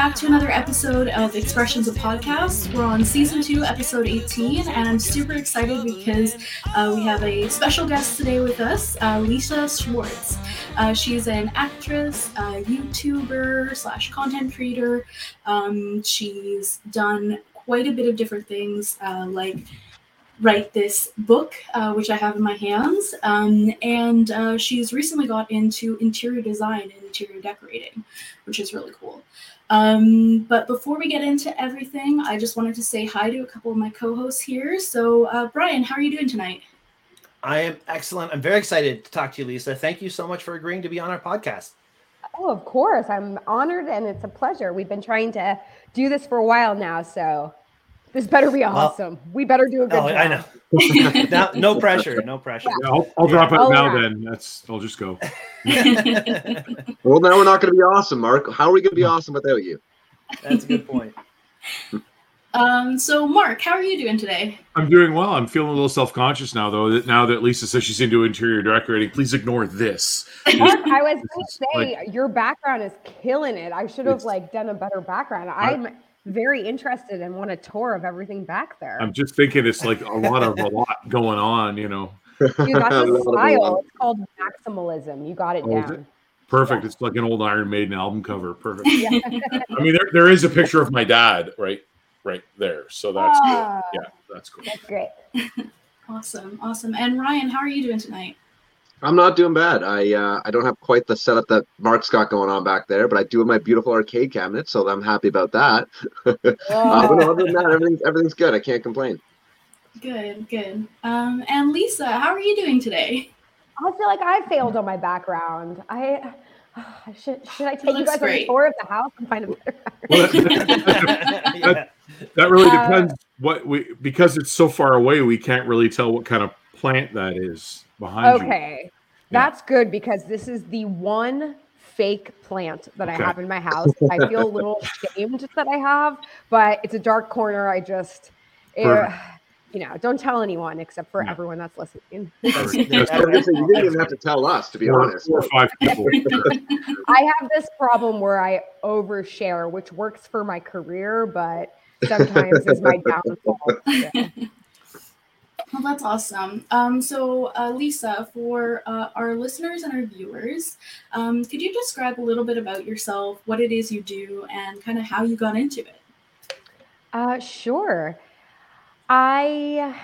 back to another episode of Expressions of Podcast. We're on season two, episode 18, and I'm super excited because uh, we have a special guest today with us, uh, Lisa Schwartz. Uh, she's an actress, YouTuber slash content creator. Um, she's done quite a bit of different things, uh, like write this book, uh, which I have in my hands. Um, and uh, she's recently got into interior design and interior decorating, which is really cool. Um, but before we get into everything, I just wanted to say hi to a couple of my co hosts here. So, uh, Brian, how are you doing tonight? I am excellent. I'm very excited to talk to you, Lisa. Thank you so much for agreeing to be on our podcast. Oh, of course. I'm honored and it's a pleasure. We've been trying to do this for a while now. So, this better be awesome. Well, we better do a good oh, job. I know. now, no pressure. No pressure. Yeah, I'll, I'll drop out now. Then that's. I'll just go. well, now we're not going to be awesome, Mark. How are we going to be awesome without you? That's a good point. Um, so Mark, how are you doing today? I'm doing well. I'm feeling a little self-conscious now, though. That now that Lisa says she's into interior decorating, please ignore this. Mark, I was going to say like, your background is killing it. I should have like done a better background. I'm very interested and want a tour of everything back there. I'm just thinking it's like a lot of a lot going on, you know. You got the style. It's called maximalism. You got it oh, down. It? Perfect. Yeah. It's like an old Iron Maiden album cover. Perfect. Yeah. I mean, there, there is a picture of my dad right right there. So that's good. Ah. Yeah, that's cool. That's great. awesome. Awesome. And Ryan, how are you doing tonight? I'm not doing bad. I uh, I don't have quite the setup that Mark's got going on back there, but I do have my beautiful arcade cabinet, so I'm happy about that. uh, but no, other than that, everything's everything's good. I can't complain. Good, good. Um, and Lisa, how are you doing today? I feel like I failed on my background. I should should I take you guys great. on a tour of the house and find a better well, that, that, really uh, depends. what we because it's so far away, we can't really tell what kind of plant that is behind okay. You. That's good because this is the one fake plant that okay. I have in my house. I feel a little ashamed that I have, but it's a dark corner. I just, eh, it, you know, don't tell anyone except for everyone that's listening. you didn't even have to tell us, to be four, honest. Four or five people. I have this problem where I overshare, which works for my career, but sometimes is my downfall. Yeah. Well, that's awesome. Um, so, uh, Lisa, for uh, our listeners and our viewers, um, could you describe a little bit about yourself, what it is you do, and kind of how you got into it? Uh, sure. I,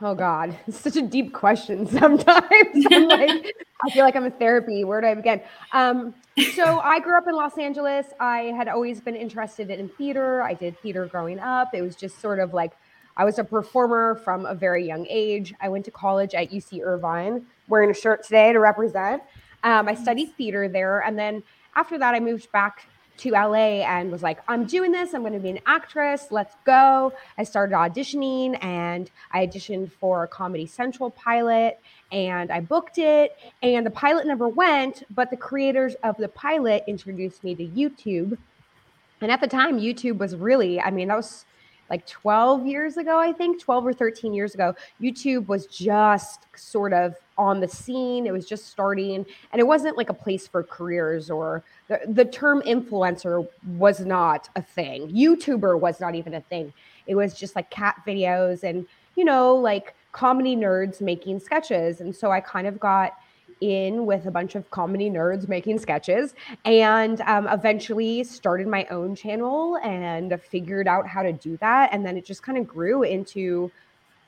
oh God, it's such a deep question sometimes. I'm like, I feel like I'm in therapy. Where do I begin? Um, so I grew up in Los Angeles. I had always been interested in theater. I did theater growing up. It was just sort of like I was a performer from a very young age. I went to college at UC Irvine, wearing a shirt today to represent. Um, I studied theater there. And then after that, I moved back to LA and was like, I'm doing this. I'm going to be an actress. Let's go. I started auditioning and I auditioned for a Comedy Central pilot and I booked it. And the pilot never went, but the creators of the pilot introduced me to YouTube. And at the time, YouTube was really, I mean, that was like 12 years ago, I think 12 or 13 years ago, YouTube was just sort of on the scene. It was just starting, and it wasn't like a place for careers or the, the term influencer was not a thing. YouTuber was not even a thing. It was just like cat videos and, you know, like comedy nerds making sketches. And so I kind of got in with a bunch of comedy nerds making sketches and um, eventually started my own channel and figured out how to do that. And then it just kind of grew into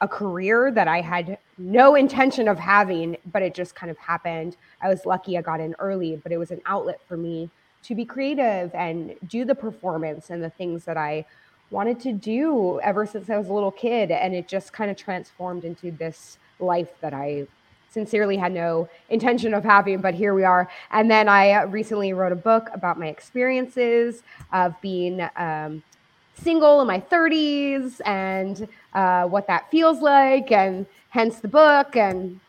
a career that I had no intention of having, but it just kind of happened. I was lucky I got in early, but it was an outlet for me to be creative and do the performance and the things that I wanted to do ever since I was a little kid. And it just kind of transformed into this life that I sincerely had no intention of having, but here we are. And then I recently wrote a book about my experiences of being um, single in my 30s and uh, what that feels like, and hence the book. And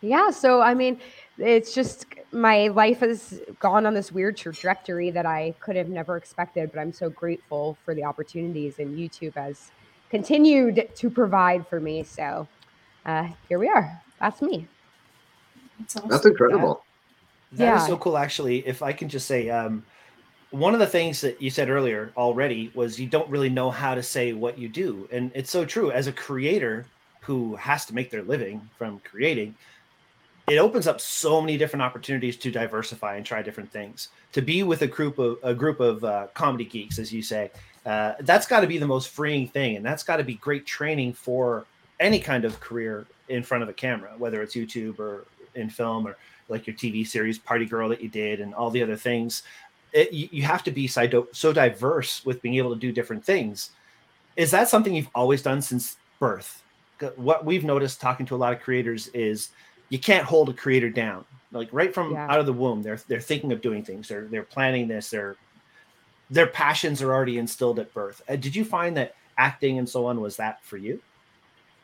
yeah, so I mean, it's just my life has gone on this weird trajectory that I could have never expected, but I'm so grateful for the opportunities, and YouTube has continued to provide for me. So uh, here we are. That's me. That's, awesome. That's incredible. That yeah. is so cool. Actually, if I can just say, um, one of the things that you said earlier already was you don't really know how to say what you do. And it's so true. As a creator who has to make their living from creating, it opens up so many different opportunities to diversify and try different things. To be with a group of a group of uh, comedy geeks, as you say, uh, that's got to be the most freeing thing, and that's got to be great training for any kind of career in front of a camera, whether it's YouTube or in film or like your TV series Party Girl that you did and all the other things it, you have to be so, so diverse with being able to do different things. Is that something you've always done since birth? What we've noticed talking to a lot of creators is you can't hold a creator down. Like right from yeah. out of the womb, they're they're thinking of doing things. They're they're planning this. Their their passions are already instilled at birth. Uh, did you find that acting and so on was that for you?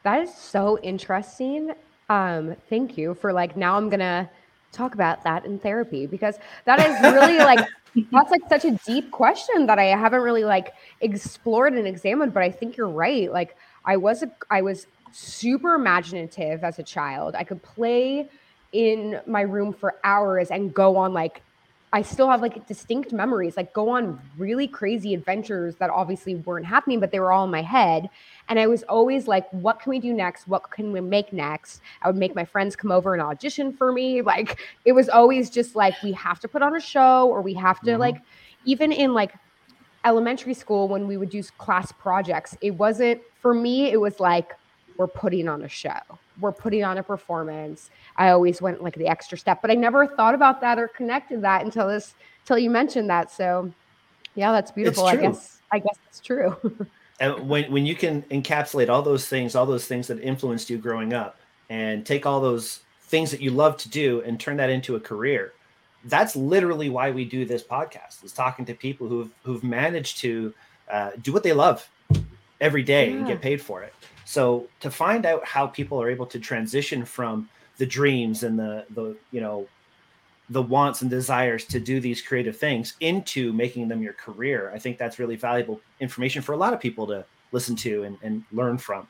That is so interesting. Um, thank you for like now I'm gonna talk about that in therapy because that is really like that's like such a deep question that I haven't really like explored and examined but I think you're right. Like I was a I was super imaginative as a child. I could play in my room for hours and go on like I still have like distinct memories, like go on really crazy adventures that obviously weren't happening, but they were all in my head. And I was always like, what can we do next? What can we make next? I would make my friends come over and audition for me. Like it was always just like, we have to put on a show or we have to, mm-hmm. like, even in like elementary school when we would do class projects, it wasn't for me, it was like, we're putting on a show we're putting on a performance. I always went like the extra step, but I never thought about that or connected that until this until you mentioned that. So yeah, that's beautiful. I guess I guess it's true. and when when you can encapsulate all those things, all those things that influenced you growing up, and take all those things that you love to do and turn that into a career, that's literally why we do this podcast. Is talking to people who've who've managed to uh, do what they love every day yeah. and get paid for it. So to find out how people are able to transition from the dreams and the the you know the wants and desires to do these creative things into making them your career, I think that's really valuable information for a lot of people to listen to and, and learn from.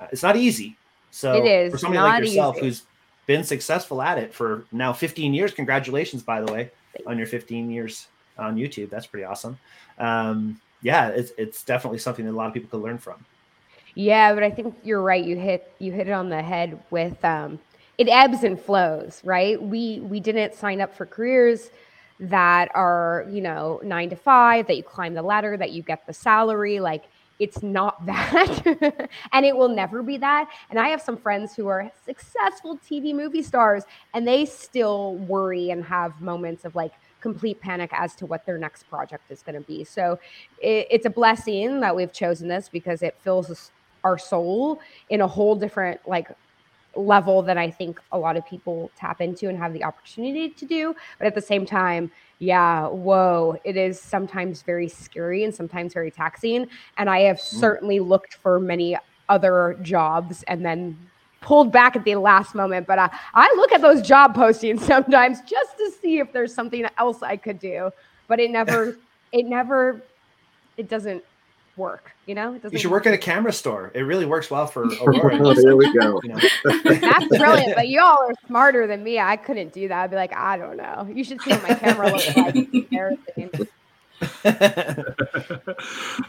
Uh, it's not easy. So it is for somebody like yourself easy. who's been successful at it for now 15 years, congratulations, by the way, on your 15 years on YouTube. That's pretty awesome. Um, yeah, it's, it's definitely something that a lot of people could learn from. Yeah, but I think you're right. You hit you hit it on the head with um, it ebbs and flows, right? We we didn't sign up for careers that are you know nine to five that you climb the ladder that you get the salary like it's not that and it will never be that and i have some friends who are successful tv movie stars and they still worry and have moments of like complete panic as to what their next project is going to be so it, it's a blessing that we've chosen this because it fills our soul in a whole different like level that I think a lot of people tap into and have the opportunity to do. But at the same time, yeah, whoa, it is sometimes very scary and sometimes very taxing. And I have mm. certainly looked for many other jobs and then pulled back at the last moment. But I, I look at those job postings sometimes just to see if there's something else I could do. But it never, it never, it doesn't work. You know, you should work at a camera store. It really works well for Aurora. oh, there we go. You know? That's brilliant. But y'all are smarter than me. I couldn't do that. I'd be like, I don't know. You should see what my camera looks like.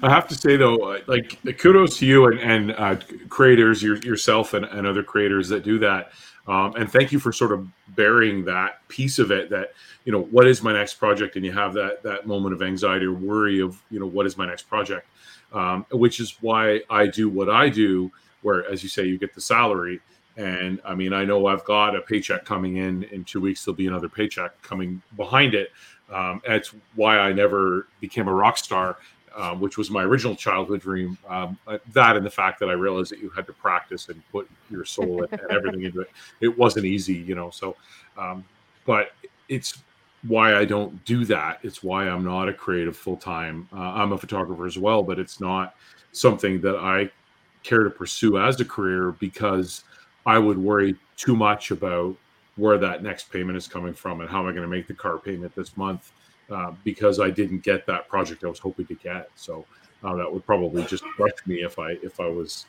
I have to say though, uh, like kudos to you and, and uh, creators, your, yourself and, and other creators that do that. Um, and thank you for sort of burying that piece of it that you know what is my next project and you have that that moment of anxiety or worry of you know what is my next project um, which is why I do what I do, where, as you say, you get the salary. And I mean, I know I've got a paycheck coming in. In two weeks, there'll be another paycheck coming behind it. Um, that's why I never became a rock star, um, which was my original childhood dream. Um, uh, that and the fact that I realized that you had to practice and put your soul and everything into it. It wasn't easy, you know. So, um, but it's why I don't do that. It's why I'm not a creative full time. Uh, I'm a photographer as well, but it's not something that I care to pursue as a career because I would worry too much about where that next payment is coming from and how am I going to make the car payment this month uh, because I didn't get that project I was hoping to get. So uh, that would probably just crush me if I if I was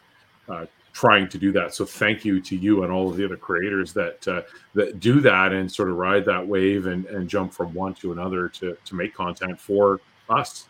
uh, trying to do that. So thank you to you and all of the other creators that uh, that do that and sort of ride that wave and, and jump from one to another to to make content for us.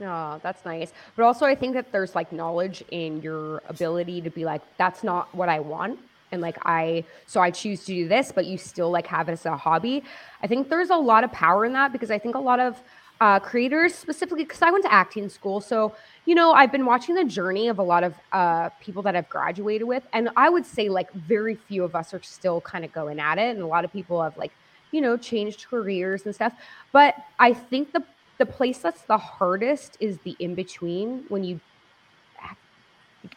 Oh, that's nice. But also, I think that there's like knowledge in your ability to be like, that's not what I want. And like, I, so I choose to do this, but you still like have it as a hobby. I think there's a lot of power in that because I think a lot of uh, creators, specifically, because I went to acting school. So, you know, I've been watching the journey of a lot of uh, people that I've graduated with. And I would say like very few of us are still kind of going at it. And a lot of people have like, you know, changed careers and stuff. But I think the the place that's the hardest is the in between when you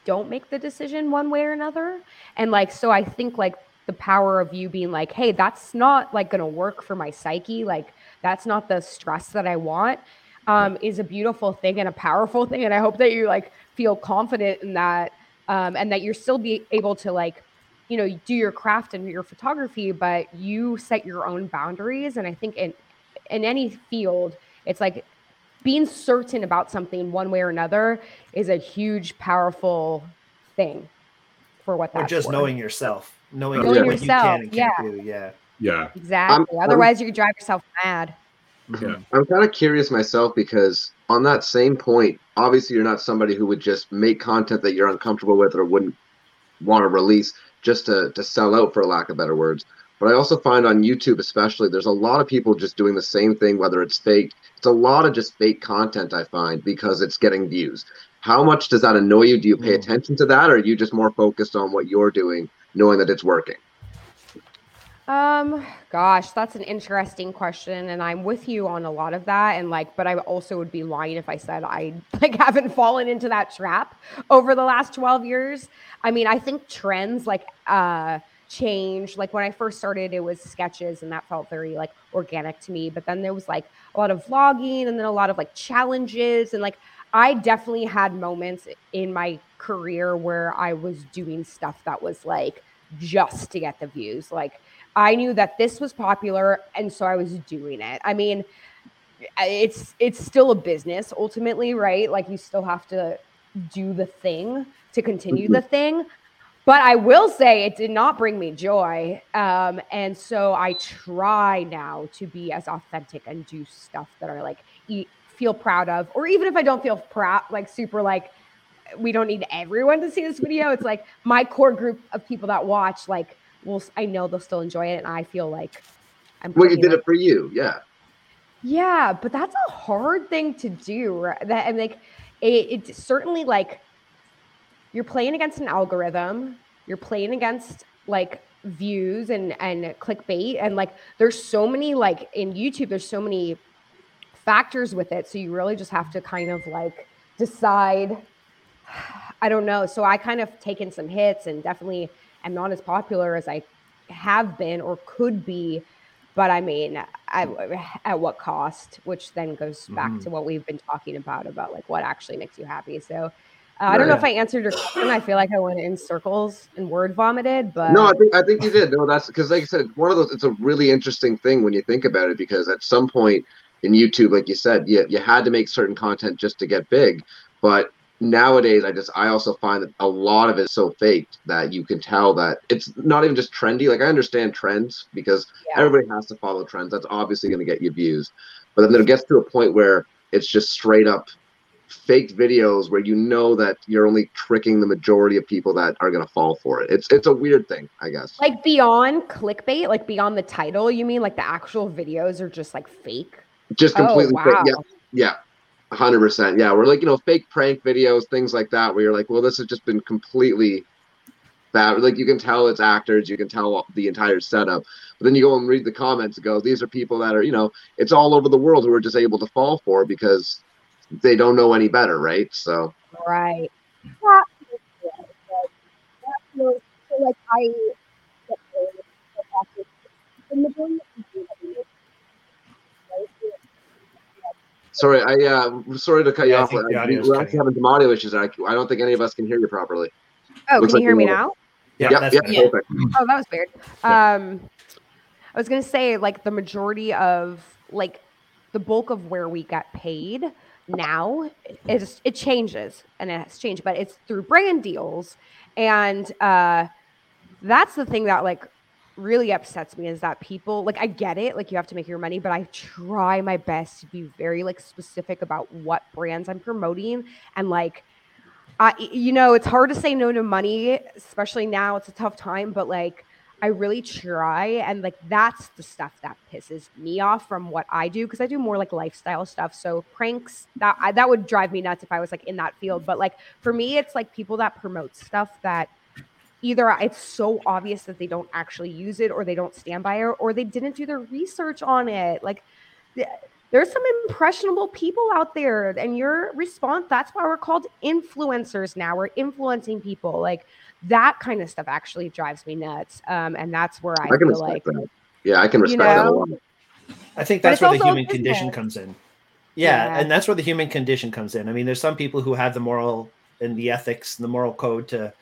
don't make the decision one way or another. And like, so I think like the power of you being like, hey, that's not like going to work for my psyche. Like, that's not the stress that I want. Um, is a beautiful thing and a powerful thing. And I hope that you like feel confident in that. Um, and that you're still be able to like, you know, do your craft and your photography, but you set your own boundaries. And I think in in any field, it's like being certain about something one way or another is a huge, powerful thing for what that's or just for. knowing yourself, knowing, Knowing what yourself, you can and can't yeah. do. Yeah. Yeah. Exactly. I'm- Otherwise, you could drive yourself mad. Yeah. I'm kind of curious myself because on that same point, obviously you're not somebody who would just make content that you're uncomfortable with or wouldn't want to release just to to sell out for lack of better words. But I also find on YouTube especially there's a lot of people just doing the same thing whether it's fake. It's a lot of just fake content I find because it's getting views. How much does that annoy you? Do you pay Mm. attention to that or are you just more focused on what you're doing knowing that it's working? Um, gosh, that's an interesting question, and I'm with you on a lot of that. And like, but I also would be lying if I said I like haven't fallen into that trap over the last 12 years. I mean, I think trends like uh change. Like when I first started, it was sketches, and that felt very like organic to me. But then there was like a lot of vlogging, and then a lot of like challenges, and like I definitely had moments in my career where I was doing stuff that was like just to get the views, like. I knew that this was popular and so I was doing it. I mean, it's it's still a business ultimately, right? Like you still have to do the thing to continue the thing. But I will say it did not bring me joy. Um, and so I try now to be as authentic and do stuff that I like eat, feel proud of, or even if I don't feel proud, like super like we don't need everyone to see this video. It's like my core group of people that watch, like will I know they'll still enjoy it, and I feel like I'm. Well, you did it for you, yeah. Yeah, but that's a hard thing to do. right? That and like it, it's certainly like you're playing against an algorithm. You're playing against like views and and clickbait and like there's so many like in YouTube. There's so many factors with it. So you really just have to kind of like decide. I don't know. So I kind of taken some hits and definitely am not as popular as I have been or could be. But I mean, at, at what cost? Which then goes back Mhm. to what we've been talking about about like what actually makes you happy. So uh, I don't know if I answered your question. I feel like I went in circles and word vomited, but No, I think I think you did. No, that's because, like I said, one of those. It's a really interesting thing when you think about it, because at some point in YouTube, like you said, you you had to make certain content just to get big, but nowadays, I just I also find that a lot of it is so faked that you can tell that it's not even just trendy. Like I understand trends because Yeah. everybody has to follow trends. That's obviously going to get you views, but then it gets to a point where it's just straight up faked videos where you know that you're only tricking the majority of people that are going to fall for it. It's it's a weird thing, I guess. like beyond clickbait, like beyond the title, you mean like the actual videos are just like fake? just Oh, completely fake. Yeah, yeah, hundred percent. Yeah, we're like you know fake prank videos, things like that, where you're like, well, this has just been completely bad. Like you can tell it's actors, you can tell the entire setup, but then you go and read the comments and go, these are people that are you know, it's all over the world who are just able to fall for because they don't know any better, right? So Right. like I sorry, I uh, sorry to cut you Yeah, I off. think the audio's We're actually having some audio issues. I, I don't think any of us can hear you properly. Oh, Looks can like you hear me now? Yeah, yeah, that's yeah, Yeah. perfect. Oh, that was weird. Um, I was gonna say like the majority of like the bulk of where we get paid now it's it changes and it has changed, but it's through brand deals. And uh that's the thing that like really upsets me is that people like I get it, like you have to make your money, but I try my best to be very like specific about what brands I'm promoting and like I you know, it's hard to say no to money, especially now it's a tough time, but like I really try and like that's the stuff that pisses me off from what I do because I do more like lifestyle stuff. So pranks that I, that would drive me nuts if I was like in that field, but like for me it's like people that promote stuff that either it's so obvious that they don't actually use it or they don't stand by it or they didn't do their research on it. Like there's some impressionable people out there and your response that's why we're called influencers now. We're influencing people. Like that kind of stuff actually drives me nuts. Um, and that's where I, I can feel respect like that. Yeah, I can respect know? that a lot. I think that's where the also a human condition comes in. Yeah, Yeah. and that's where the human condition comes in. I mean, there's some people who have the moral and the ethics and the moral code to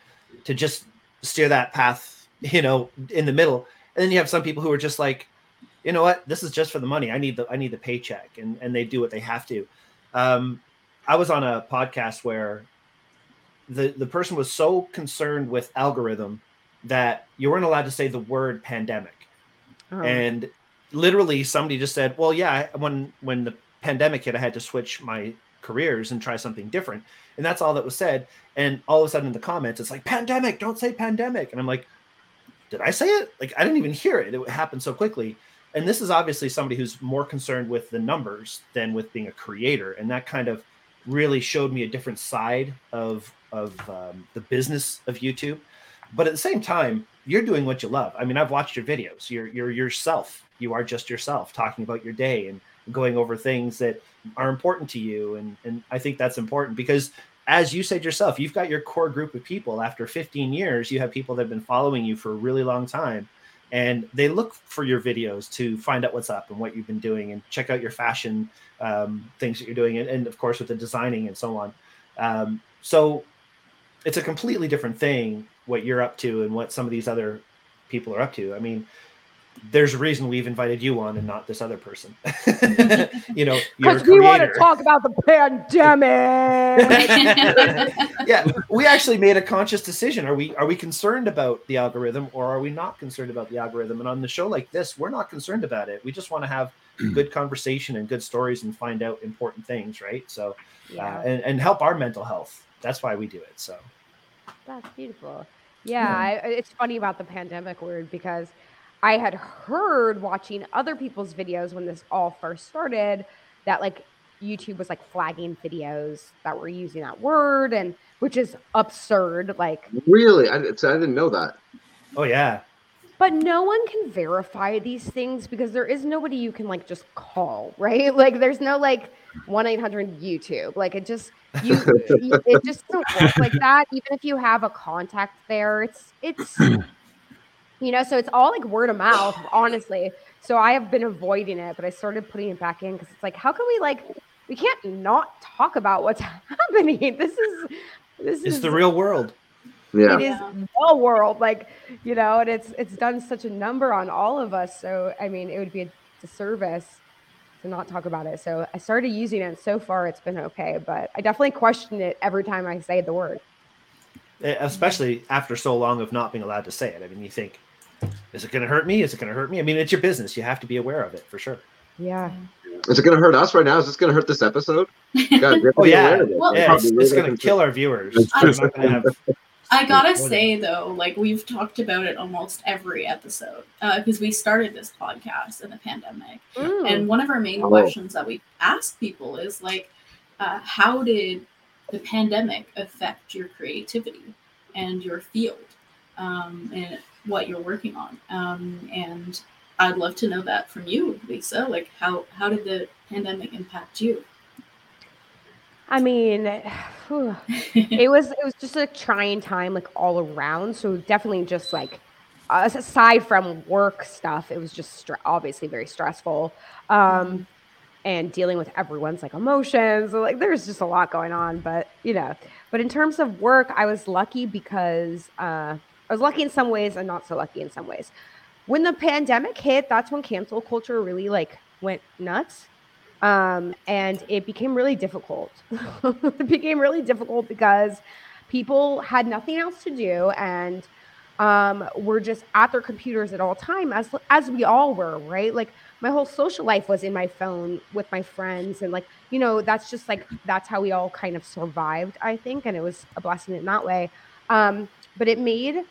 to just steer that path, you know, in the middle. And then you have some people who are just like, you know what, this is just for the money. I need the I need the paycheck, and and they do what they have to. Um, I was on a podcast where the the person was so concerned with algorithm that you weren't allowed to say the word pandemic um, and literally somebody just said well yeah when when the pandemic hit i had to switch my careers and try something different and that's all that was said and all of a sudden in the comments it's like pandemic don't say pandemic. And i'm like did i say it? Like i didn't even hear it. It happened so quickly. And this is obviously somebody who's more concerned with the numbers than with being a creator. And that kind of really showed me a different side of of um, the business of youtube. But at the same time you're doing what you love. I mean i've watched your videos. You're you're yourself. You are just yourself talking about your day and going over things that are important to you. And and i think that's important because as you said yourself you've got your core group of people after 15 years you have people that have been following you for a really long time and they look for your videos to find out what's up and what you've been doing and check out your fashion um, things that you're doing and, and of course with the designing and so on um, so it's a completely different thing what you're up to and what some of these other people are up to. I mean, there's a reason we've invited you on and not this other person. you know, because we want to talk about the pandemic. yeah, we actually made a conscious decision. Are we are we concerned about the algorithm or are we not concerned about the algorithm? And on the show like this, we're not concerned about it. We just want to have good conversation and good stories and find out important things, right? So, uh, and, and help our mental health. That's why we do it. So, that's beautiful. Yeah, I, it's funny about the pandemic word because I had heard watching other people's videos when this all first started that like YouTube was like flagging videos that were using that word and which is absurd. Like, Really, I, I didn't know that. oh yeah, but no one can verify these things because there is nobody you can like just call, right? Like, there's no like one eight hundred YouTube. Like, it just you, you- it just doesn't work like that. Even if you have a contact there, it's it's you know, so it's all like word of mouth, honestly. So I have been avoiding it, but I started putting it back in because it's like, how can we like we can't not talk about what's happening? This is this it's is the real world. Yeah. it is the world like you know and it's it's done such a number on all of us so i mean it would be a disservice to not talk about it so i started using it and so far it's been okay but i definitely question it every time i say the word especially after so long of not being allowed to say it. I mean, you think, is it going to hurt me? Is it going to hurt me? I mean, it's your business. You have to be aware of it for sure. yeah Is it going to hurt us right now? Is this going to hurt this episode? Guys, we have to Oh yeah, aware of it. Well- yeah. It's, it's going to kill our viewers. It's We're just- not gonna have- I gotta say though, like we've talked about it almost every episode because we started this podcast in the pandemic, Mm. and one of our main Oh. questions that we ask people is like, uh, how did the pandemic affect your creativity and your field um, and what you're working on? Um, and I'd love to know that from you, Lisa. Like, how how did the pandemic impact you? i mean whew. it was it was just a trying time like all around so definitely just like aside from work stuff it was just stre- obviously very stressful um and dealing with everyone's like emotions like there's just a lot going on but you know but in terms of work i was lucky because uh i was lucky in some ways and not so lucky in some ways when the pandemic hit that's when cancel culture really like went nuts Um, and it became really difficult. it became really difficult because people had nothing else to do and um, were just at their computers at all time, as as we all were, right? Like my whole social life was in my phone with my friends, and like you know, that's just like that's how we all kind of survived, I think, and it was a blessing in that way. Um, but it made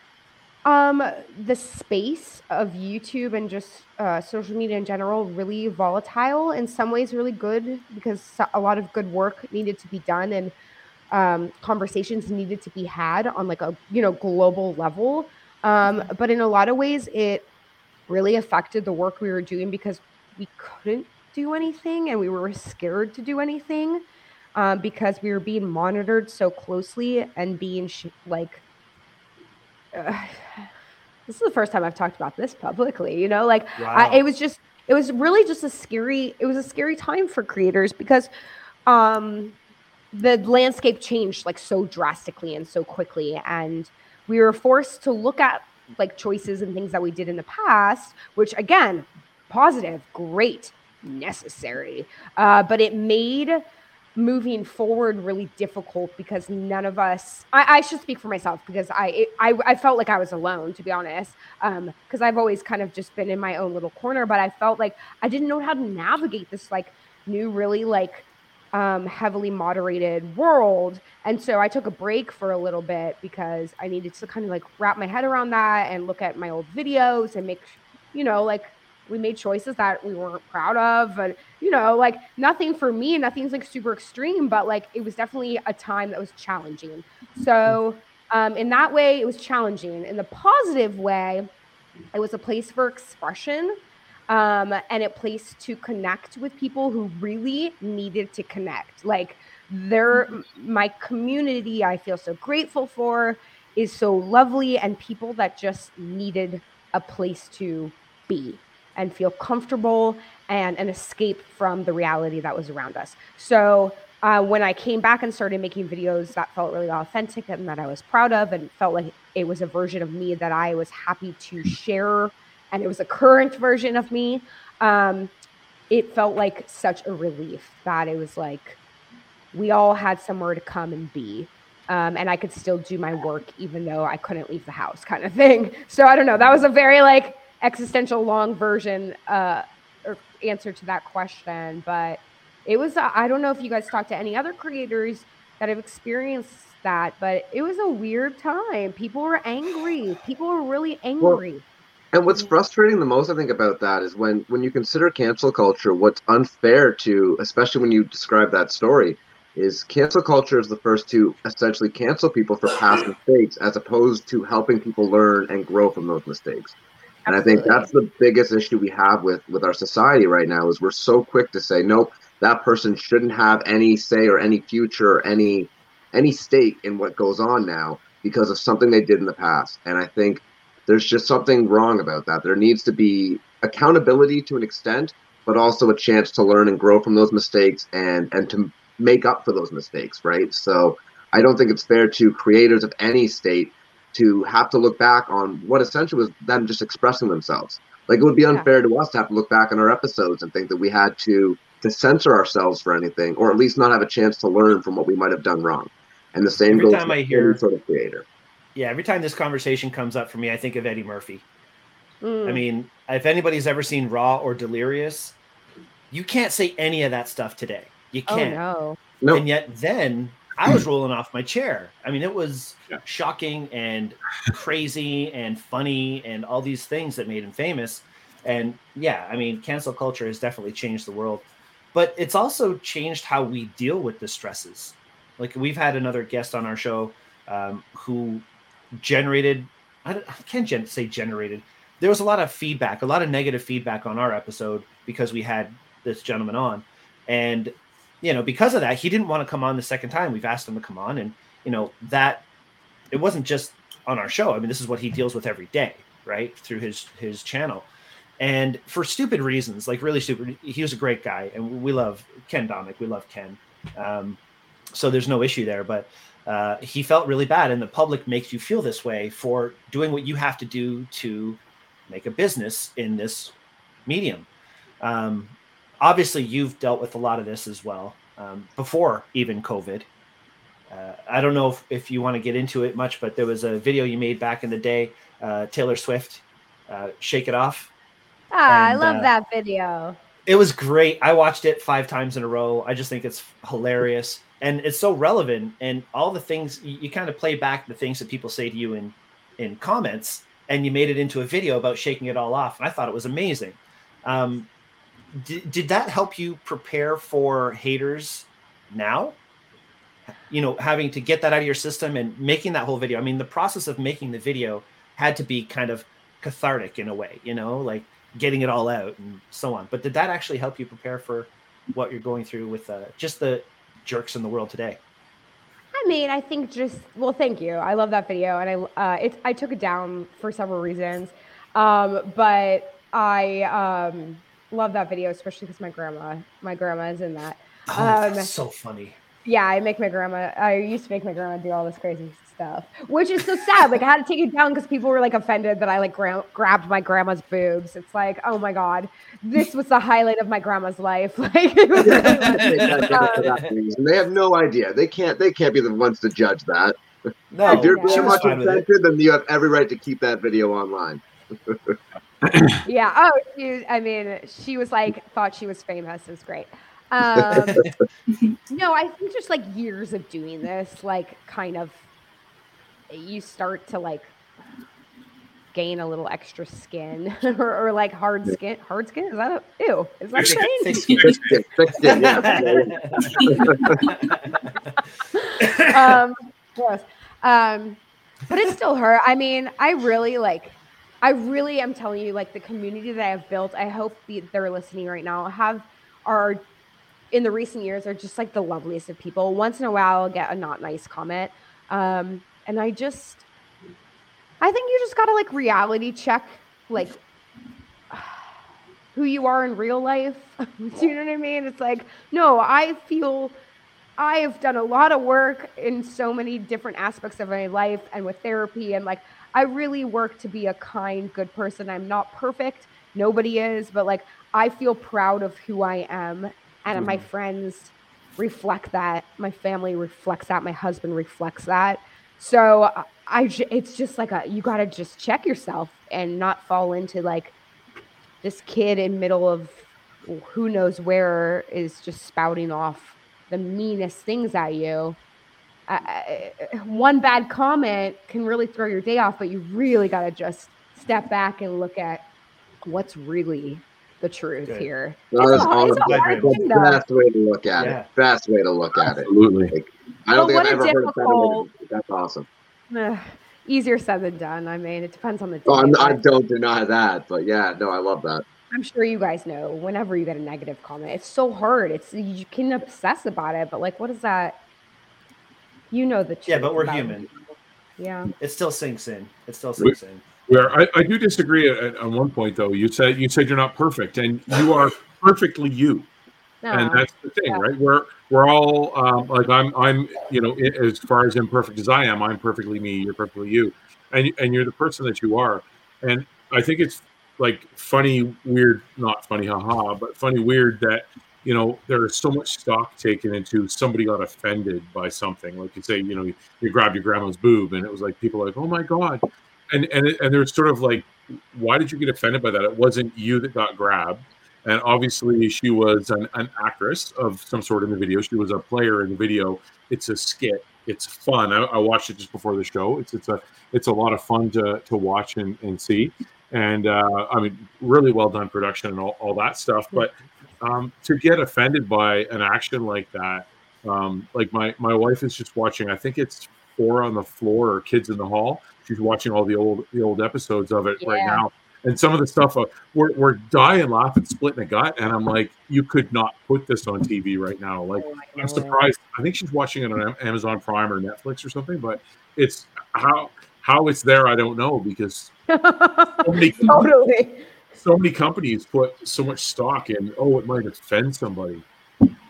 um, the space of YouTube and just uh, social media in general really volatile. In some ways, really good because a lot of good work needed to be done and um, conversations needed to be had on like a you know global level. Um, but in a lot of ways, it really affected the work we were doing because we couldn't do anything and we were scared to do anything um, because we were being monitored so closely and being sh- like uh, this is the first time I've talked about this publicly, you know, like wow. I, it was just, it was really just a scary, it was a scary time for creators because um, the landscape changed like so drastically and so quickly. And we were forced to look at like choices and things that we did in the past, which again, positive, great, necessary. Uh, but it made moving forward really difficult because none of us I, I should speak for myself because I, I I felt like I was alone to be honest um because I've always kind of just been in my own little corner but I felt like I didn't know how to navigate this like new really like um heavily moderated world. And so I took a break for a little bit because I needed to kind of like wrap my head around that and look at my old videos and make you know like we made choices that we weren't proud of and you know like nothing for me nothing's like super extreme but like it was definitely a time that was challenging. So um, in that way it was challenging. In the positive way it was a place for expression um, and a place to connect with people who really needed to connect. Like their my community i feel so grateful for is so lovely and people that just needed a place to be and feel comfortable and an escape from the reality that was around us. So uh, when I came back and started making videos that felt really authentic and that I was proud of, and felt like it was a version of me that I was happy to share, and it was a current version of me, um, it felt like such a relief that it was like we all had somewhere to come and be. Um, and I could still do my work even though I couldn't leave the house, kind of thing. So I don't know. That was a very like existential long version uh, answer to that question. But it was, uh, I don't know if you guys talked to any other creators that have experienced that, but it was a weird time. People were angry. People were really angry. Well, and what's frustrating the most, I think, about that is when when you consider cancel culture, what's unfair to, especially when you describe that story, is cancel culture is the first to essentially cancel people for past mistakes, as opposed to helping people learn and grow from those mistakes. And I think that's the biggest issue we have with with our society right now is we're so quick to say nope, that person shouldn't have any say or any future or any any stake in what goes on now because of something they did in the past. And I think there's just something wrong about that. There needs to be accountability to an extent, but also a chance to learn and grow from those mistakes and and to make up for those mistakes, right? So I don't think it's fair to creators of any state to have to look back on what essentially was them just expressing themselves. Like it would be unfair yeah. to us to have to look back on our episodes and think that we had to to censor ourselves for anything, or at least not have a chance to learn from what we might have done wrong. And the same every goes time I hear, sort of creator. Yeah, every time this conversation comes up for me, I think of Eddie Murphy. Mm. I mean, if anybody's ever seen Raw or Delirious, you can't say any of that stuff today. You oh, can't. Oh, no. And yet then I was rolling off my chair. I mean, it was yeah. shocking and crazy and funny and all these things that made him famous. And yeah, I mean, cancel culture has definitely changed the world, but it's also changed how we deal with the stresses. Like we've had another guest on our show um, who generated, I, I can't gen- say generated. There was a lot of feedback, a lot of negative feedback on our episode because we had this gentleman on. And you know, because of that, he didn't want to come on the second time. We've asked him to come on, and you know that it wasn't just on our show. I mean, this is what he deals with every day, right, through his his channel, and for stupid reasons, like really stupid. He was a great guy, and we love Ken Domik. We love Ken, um, so there's no issue there. But uh, he felt really bad, and the public makes you feel this way for doing what you have to do to make a business in this medium. Um, obviously you've dealt with a lot of this as well um, before even COVID. Uh, I don't know if, if you want to get into it much, but there was a video you made back in the day, uh, Taylor Swift, uh, "Shake It Off." Ah, I love uh, that video. It was great. I watched it five times in a row. I just think it's hilarious and it's so relevant. And all the things you, you kind of play back the things that people say to you in in comments, and you made it into a video about shaking it all off. And I thought it was amazing. Um, did, did that help you prepare for haters now? You know, having to get that out of your system and making that whole video. I mean, the process of making the video had to be kind of cathartic in a way, you know, like getting it all out and so on. But did that actually help you prepare for what you're going through with uh, just the jerks in the world today? I mean, I think just well, thank you. I love that video, and I uh, it, I took it down for several reasons, um, but I um, love that video, especially because my grandma, my grandma is in that. Oh, Um, that's so funny. Yeah, I make my grandma. I used to make my grandma do all this crazy stuff, which is so sad. Like I had to take it down because people were like offended that I like gra- grabbed my grandma's boobs. It's like, oh my god, this was the highlight of my grandma's life. Like, it They got for that reason. They have no idea. They can't. They can't be the ones to judge that. No, if you're yeah. she very much fine with it. offended, then you have every right to keep that video online. yeah. Oh, she, I mean, she was like thought she was famous. It was great. Um, no, I think just like years of doing this, like kind of, you start to like gain a little extra skin or, or like hard skin. Hard skin is that a, ew? Is that a Thick- thing? thick skin. Fixed it. Fixed it. Yeah. um, gross. Um, but it still hurt. I mean, I really like. I really am telling you, like the community that I've built. I hope the, they're listening right now. Have are in the recent years are just like the loveliest of people. Once in a while, I'll get a not nice comment, um, and I just, I think you just gotta like reality check, like who you are in real life. Do you know what I mean? It's like, no, I feel I have done a lot of work in so many different aspects of my life and with therapy and like I really work to be a kind, good person. I'm not perfect. Nobody is, but like I feel proud of who I am and my mm-hmm. friends reflect that. My family reflects that. My husband reflects that. So I, it's just like a you got to just check yourself and not fall into like this kid in middle of who knows where is just spouting off the meanest things at you. I, I- one bad comment can really throw your day off, but you really got to just step back and look at what's really the truth Good. here. That It's is a- it's a honestly hard the best way to look at Yeah. it. Best way to look at it. Absolutely. I don't But think I've ever heard it better. difficult- than- That's awesome. Ugh, easier said than done. I mean, it depends on the day. Oh, I'm, I don't deny that, but yeah, no, I love that. I'm sure you guys know whenever you get a negative comment, it's so hard. It's you can obsess about it, but like, what is that? You know the truth. Yeah, but we're about it. human. Yeah. It still sinks in. It still sinks in. Where I, I do disagree at, at one point though. You said you said you're not perfect, and you are perfectly you. and that's the thing, Yeah. right? We're we're all um, like I'm I'm you know as far as imperfect as I am, I'm perfectly me. You're perfectly you, and and you're the person that you are. And I think it's like funny, weird, not funny, haha, but funny, weird that you know there is so much stock taken into somebody got offended by something. Like you say, you know, you, you grabbed your grandma's boob, and it was like people are like, oh my god, and and and there's sort of like, why did you get offended by that? It wasn't you that got grabbed. And obviously she was an, an actress of some sort in the video. She was a player in the video. It's a skit. It's fun. I, I watched it just before the show. It's it's a it's a lot of fun to to watch and, and see. And uh, i mean really well done production and all, all that stuff. But um, to get offended by an action like that um, like my my wife is just watching i think it's four on the floor or kids in the hall. She's watching all the old the old episodes of it right now. And some of the stuff uh, we're, we're dying laughing splitting a gut. And i'm like you could not put this on tv right now. Like Oh i'm surprised. I think she's watching it on amazon prime or netflix or something but it's how how it's there i don't know because totally. So many companies put so much stock in oh it might offend somebody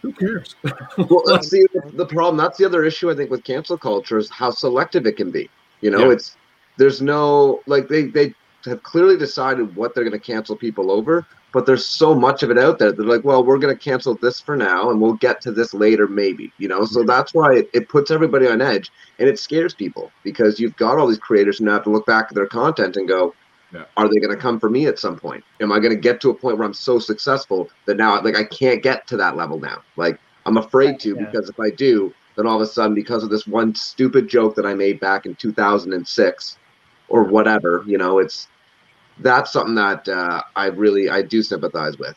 who cares Well, let's see the problem. That's the other issue I think with cancel culture is how selective it can be. You know, Yeah. it's there's no like they they have clearly decided what they're going to cancel people over, but there's so much of it out there. They're like, well, we're going to cancel this for now, and we'll get to this later, maybe. You know, so that's why it, it puts everybody on edge, and it scares people because you've got all these creators who now have to look back at their content and go, Yeah. are they going to come for me at some point? Am I going to get to a point where I'm so successful that now, like, I can't get to that level now? Like, I'm afraid to Yeah. because if I do, then all of a sudden, because of this one stupid joke that I made back in 2006 or whatever, you know, it's that's something that uh, I really I do sympathize with.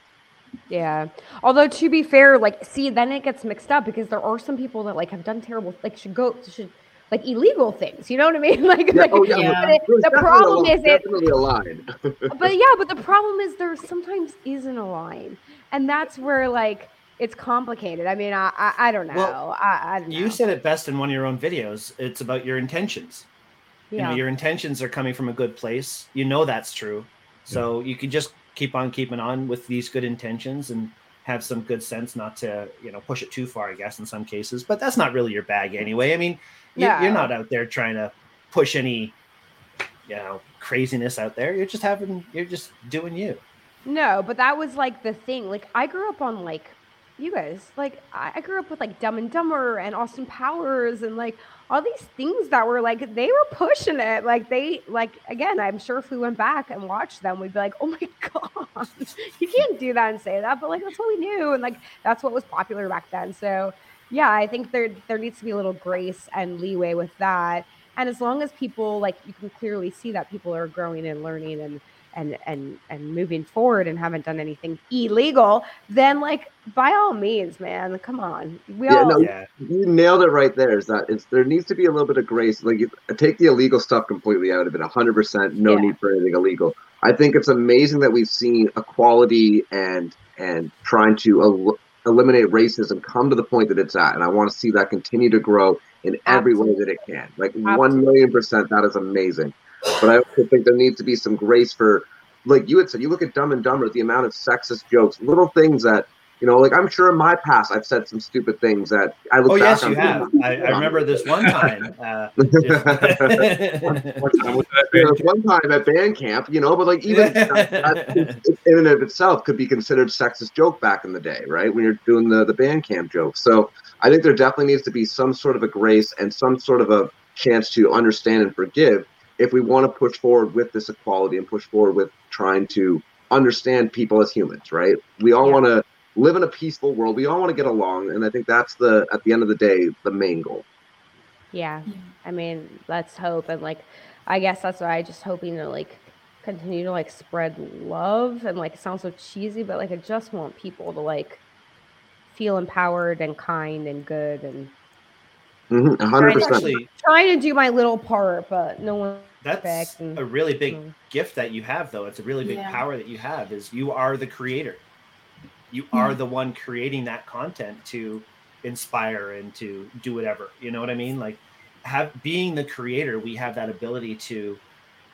Yeah. Although to be fair, like, see, then it gets mixed up because there are some people that like have done terrible, like, should go, should like illegal things. You know what I mean? Like, Yeah, like oh, yeah, Yeah. but it- the definitely a problem line- is it, definitely a line. but yeah, but the problem is there sometimes isn't a line, and that's where like it's complicated. I mean, I I, I don't know. Well, I, I don't know. You said it best in one of your own videos. It's about your intentions. You yeah. know, your intentions are coming from a good place. You know that's true. So you can just keep on keeping on with these good intentions and have some good sense not to, you know, push it too far, I guess, in some cases. But that's not really your bag anyway. I mean, you, No. you're not out there trying to push any, you know, craziness out there. You're just having, you're just doing you. No, but that was like the thing. Like I grew up on like you guys. Like I, grew up with like Dumb and Dumber and Austin Powers and like all these things that were like they were pushing it. Like they like again, I'm sure if we went back and watched them, we'd be like, oh my god, you can't do that and say that. But like that's what we knew, and like that's what was popular back then. So yeah, I think there there needs to be a little grace and leeway with that. And as long as people like you can clearly see that people are growing and learning and and and and moving forward and haven't done anything illegal, then like by all means, man, come on. We Yeah, all no, Yeah. you nailed it right there. Is that it's there needs to be a little bit of grace. Like you- take the illegal stuff completely out of it. hundred percent, no Yeah. need for anything illegal. I think it's amazing that we've seen equality and and trying to el- eliminate racism come to the point that it's at, and I want to see that continue to grow in every way that it can. Like one million percent, that is amazing. But I also think there needs to be some grace for, like you had said, you look at Dumb and Dumber, the amount of sexist jokes, little things that. You know, like I'm sure in my past I've said some stupid things that I look Oh, back yes, on. you have. I, I remember this one time. Uh, One time with that There band was one time at band camp, you know, but like even that, that in and of itself could be considered sexist joke back in the day, right? When you're doing the the band camp joke. So I think there definitely needs to be some sort of a grace and some sort of a chance to understand and forgive if we want to push forward with this equality and push forward with trying to understand people as humans, right? We all Yeah. want to live in a peaceful world. We all want to get along, and I think that's the at the end of the day the main goal. Yeah. Yeah. I mean, let's hope. And like, I guess that's why I just hoping to like continue to like spread love and like it sounds so cheesy, but like I just want people to like feel empowered and kind and good and Mhm, A hundred Right. percent. Actually, trying to do my little part, but no one that's Respect and- a really big Mm. gift that you have though it's a really big Yeah. power that you have is you are the creator you are the one creating that content to inspire and to do whatever you know what i mean like have being the creator we have that ability to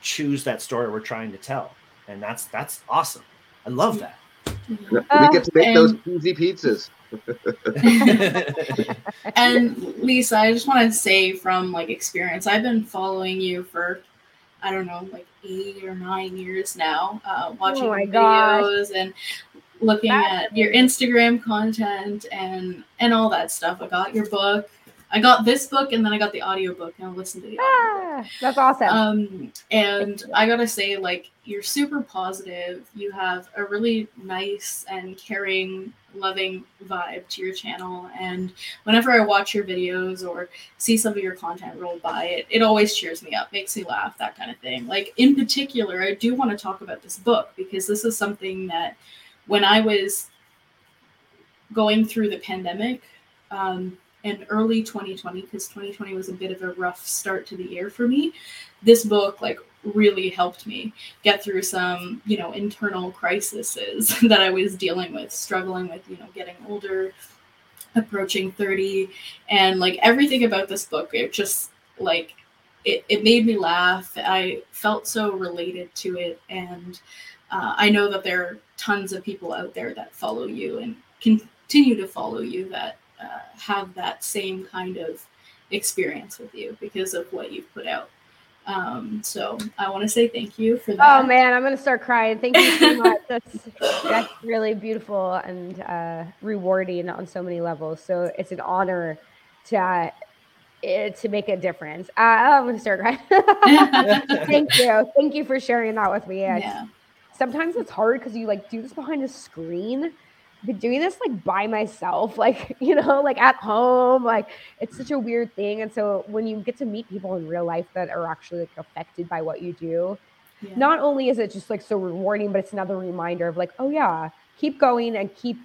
choose that story we're trying to tell and that's that's awesome i love that we Uh, get to make those and- cheesy pizzas. and Lisa, I just want to say from like experience, I've been following you for I don't know, like eight or nine years now, uh, watching Oh my your gosh. videos and looking That's at your Instagram content and and all that stuff. I got your book. I got this book and then I got the audiobook and I listened to the audiobook. Ah, that's awesome. Um, and I gotta say, like, you're super positive. You have a really nice and caring, loving vibe to your channel. And whenever I watch your videos or see some of your content roll by, it, it always cheers me up, makes me laugh, that kind of thing. Like, in particular, I do want to talk about this book because this is something that when I was going through the pandemic, um, in early 2020 because 2020 was a bit of a rough start to the year for me this book like really helped me get through some you know internal crises that i was dealing with struggling with you know getting older approaching 30 and like everything about this book it just like it, it made me laugh. I felt so related to it and uh, i know that there are tons of people out there that follow you and continue to follow you that uh, have that same kind of experience with you because of what you've put out. Um, so I want to say thank you for that. Oh man, I'm gonna start crying. Thank you so much. That's that's really beautiful and uh, rewarding on so many levels. So it's an honor to uh, eh, to make a difference. Uh, I'm gonna start crying. thank you, thank you for sharing that with me. It's- yeah. Sometimes it's hard because you like do this behind a screen. Been doing this like by myself, like you know, like at home. Like it's such a weird thing. And so when you get to meet people in real life that are actually like affected by what you do, yeah. not only is it just like so rewarding, but it's another reminder of like, oh yeah, keep going and keep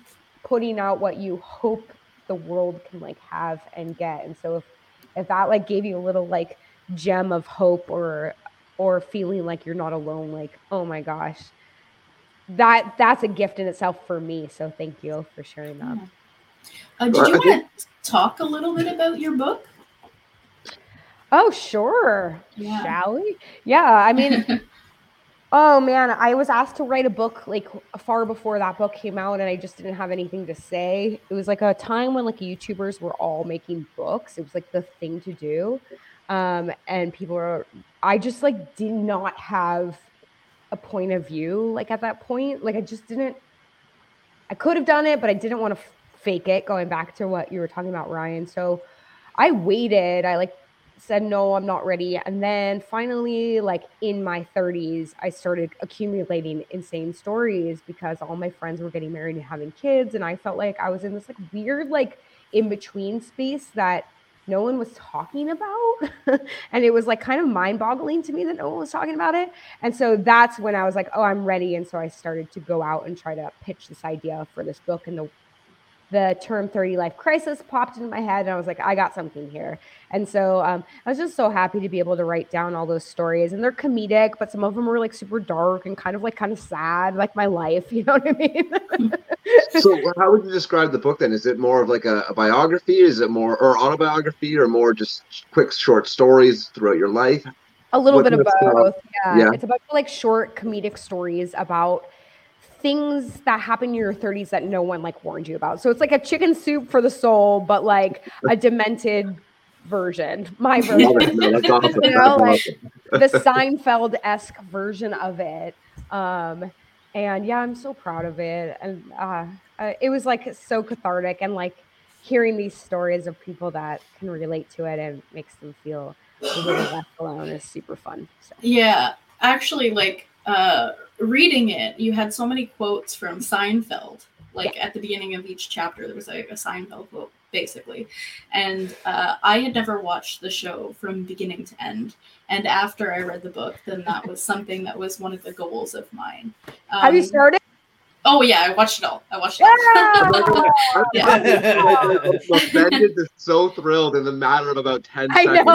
putting out what you hope the world can like have and get. And so if if that like gave you a little like gem of hope or or feeling like you're not alone, like, oh my gosh. That that's a gift in itself for me. So thank you for sharing that. Yeah. Uh, did you want to talk a little bit about your book? Oh, sure. Yeah. Shall we? Yeah, I mean, Oh man, I was asked to write a book like far before that book came out, and I just didn't have anything to say. It was like a time when like YouTubers were all making books. It was like the thing to do, um, and people were. I just like did not have a point of view like at that point. Like I just didn't. I could have done it, but I didn't want to fake it. Going back to what you were talking about, Ryan. So I waited. I like said no i'm not ready and then finally like in my 30s i started accumulating insane stories because all my friends were getting married and having kids and i felt like i was in this like weird like in between space that no one was talking about. And it was like kind of mind boggling to me that no one was talking about it. And so that's when i was like oh i'm ready. And so i started to go out and try to pitch this idea for this book and the the term 30 life crisis popped into my head and i was like i got something here and so um, i was just so happy to be able to write down all those stories and they're comedic but some of them were like super dark and kind of like kind of sad like my life you know what i mean so how would you describe the book then? Is it more of like a, a biography? Is it more or autobiography or more just quick short stories throughout your life? a little What bit of both yeah. Yeah. it's about like short comedic stories about things that happen in your 30s that no one like warned you about so it's like a chicken soup for the soul but like a demented version my version No, that's awesome. You know, That's like- the Seinfeld esque version of it. Um, and yeah, I'm so proud of it. And uh, uh, it was like so cathartic and like hearing these stories of people that can relate to it and makes them feel a little less alone is super fun. So. Yeah, actually, like uh, reading it, you had so many quotes from Seinfeld. Like at the beginning of each chapter, there was like a Seinfeld quote, basically. And uh, I had never watched the show from beginning to end. And after I read the book, then that was something that was one of the goals of mine. Um, Have you started? Oh yeah, I watched it all. I watched it all. Yeah! Look, Ben is so thrilled in the matter of about 10 I seconds.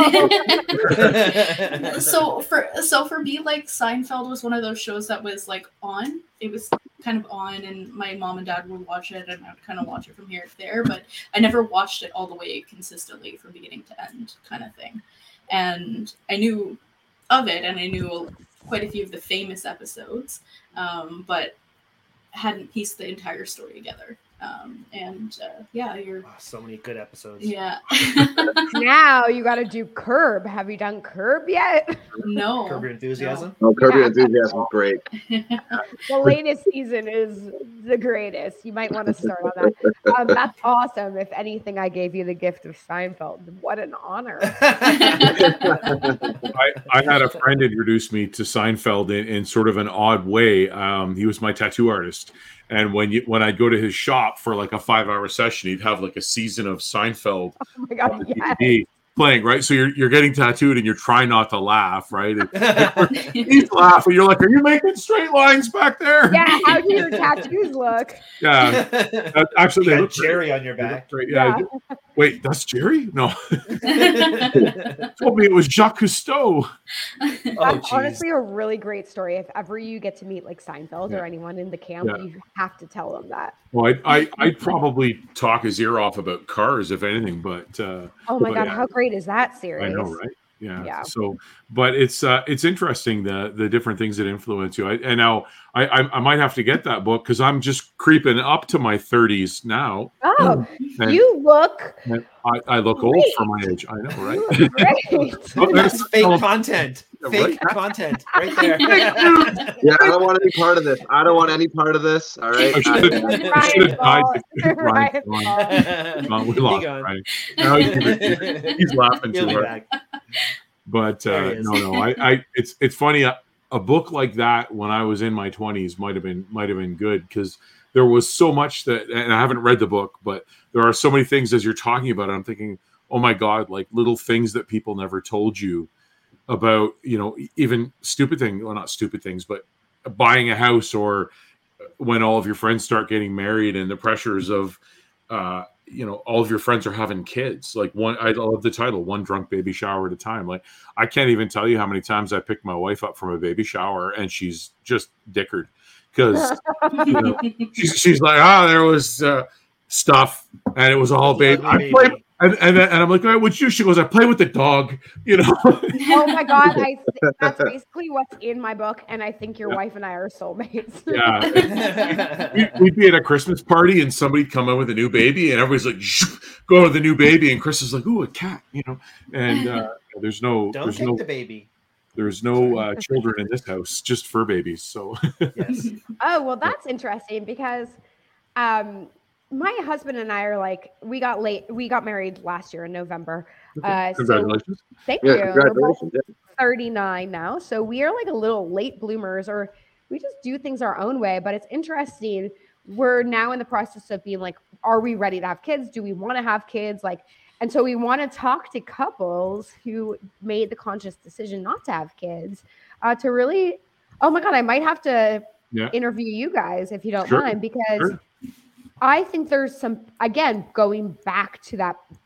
know. so for so for me like seinfeld was one of those shows that was like on it was kind of on and my mom and dad would watch it and i would kind of watch it from here to there but i never watched it all the way consistently from beginning to end kind of thing and i knew of it and i knew quite a few of the famous episodes um, but hadn't pieced the entire story together um, and uh, yeah you're Wow, so many good episodes. yeah now you got to do Curb. Have you done Curb yet? no Curb Your Enthusiasm. Oh, Curb Your Yeah. Enthusiasm, great. the latest season is the greatest. You might want to start on that. Um, that's awesome. If anything, I gave you the gift of Seinfeld. What an honor. I, I had a friend introduce me to Seinfeld in, in sort of an odd way. Um, he was my tattoo artist, and when you when I'd go to his shop for like a five hour session, he'd have like a season of Seinfeld Oh my god, yes. Playing. Right, so you're you're getting tattooed and you're trying not to laugh. Right, and he's laughing. You're like, "Are you making straight lines back there?" Yeah, how do your tattoos look? Yeah. Actually, you they got look great. On your They look back. great. Yeah. Wait, that's Jerry? No, told me it was Jacques Cousteau. Oh, That's geez. honestly a really great story. If ever you get to meet like Seinfeld Yeah. or anyone in the camp, Yeah. you have to tell them that. Well, I, I, I'd probably talk his ear off about cars, if anything, but uh, Oh my But god, yeah. how great is that series? I know, right? Yeah. Yeah. So, but it's uh, it's interesting the the different things that influence you. I, and now I, I I might have to get that book because I'm just creeping up to my 30s now. Oh, And you look I, I look old for my age. I know, you right? look great. Oh, That's fake oh, content. Yeah, Fake right. content right there. Yeah, I don't want any part of this. I don't want any part of this. All right. I should have Ryan's should have died. fault. to keep Ryan Ryan's going. fault. No, we He lost gone. Now he's, he's laughing He'll too be hard. back. But uh, no, no, I, I, it's it's funny. A, a book like that when I was in my twenties might have been might have been good because there was so much that, and I haven't read the book, but there are so many things as you're talking about. It, I'm thinking, oh my god, like little things that people never told you about. You know, even stupid things. Well, not stupid things, but buying a house or when all of your friends start getting married and the pressures of uh you know all of your friends are having kids like one i love the title one drunk baby shower at a time like i can't even tell you how many times i picked my wife up from a baby shower and she's just dickered because you know, she's, she's like ah there was uh, stuff and it was all baby, I play, baby. And, and, then- and i'm like all right what'd you do?" she goes i play with the dog you know Oh my god, I th- that's basically what's in my book, and I think your wife and I are soulmates. yeah we- we'd be at a Christmas party and somebody'd come in with a new baby and everybody's like "Shh, go to the new baby and Chris is like ooh a cat you know and uh, there's no Don't there's take no the baby. there's no uh, children in this house just fur babies so Yes. Oh, well, that's interesting because um, my husband and I are like, we got late, we got married last year in November. Uh, so congratulations thank Yeah, you. Congratulations. 39 now. So we are like a little late bloomers or we just do things our own way. But it's interesting. We're now in the process of being like, are we ready to have kids? Do we want to have kids? Like, and so we want to talk to couples who made the conscious decision not to have kids uh, to really, oh my God, I might have to Yeah. interview you guys if you don't Sure, mind, because sure. I think there's some, again, going back to that, we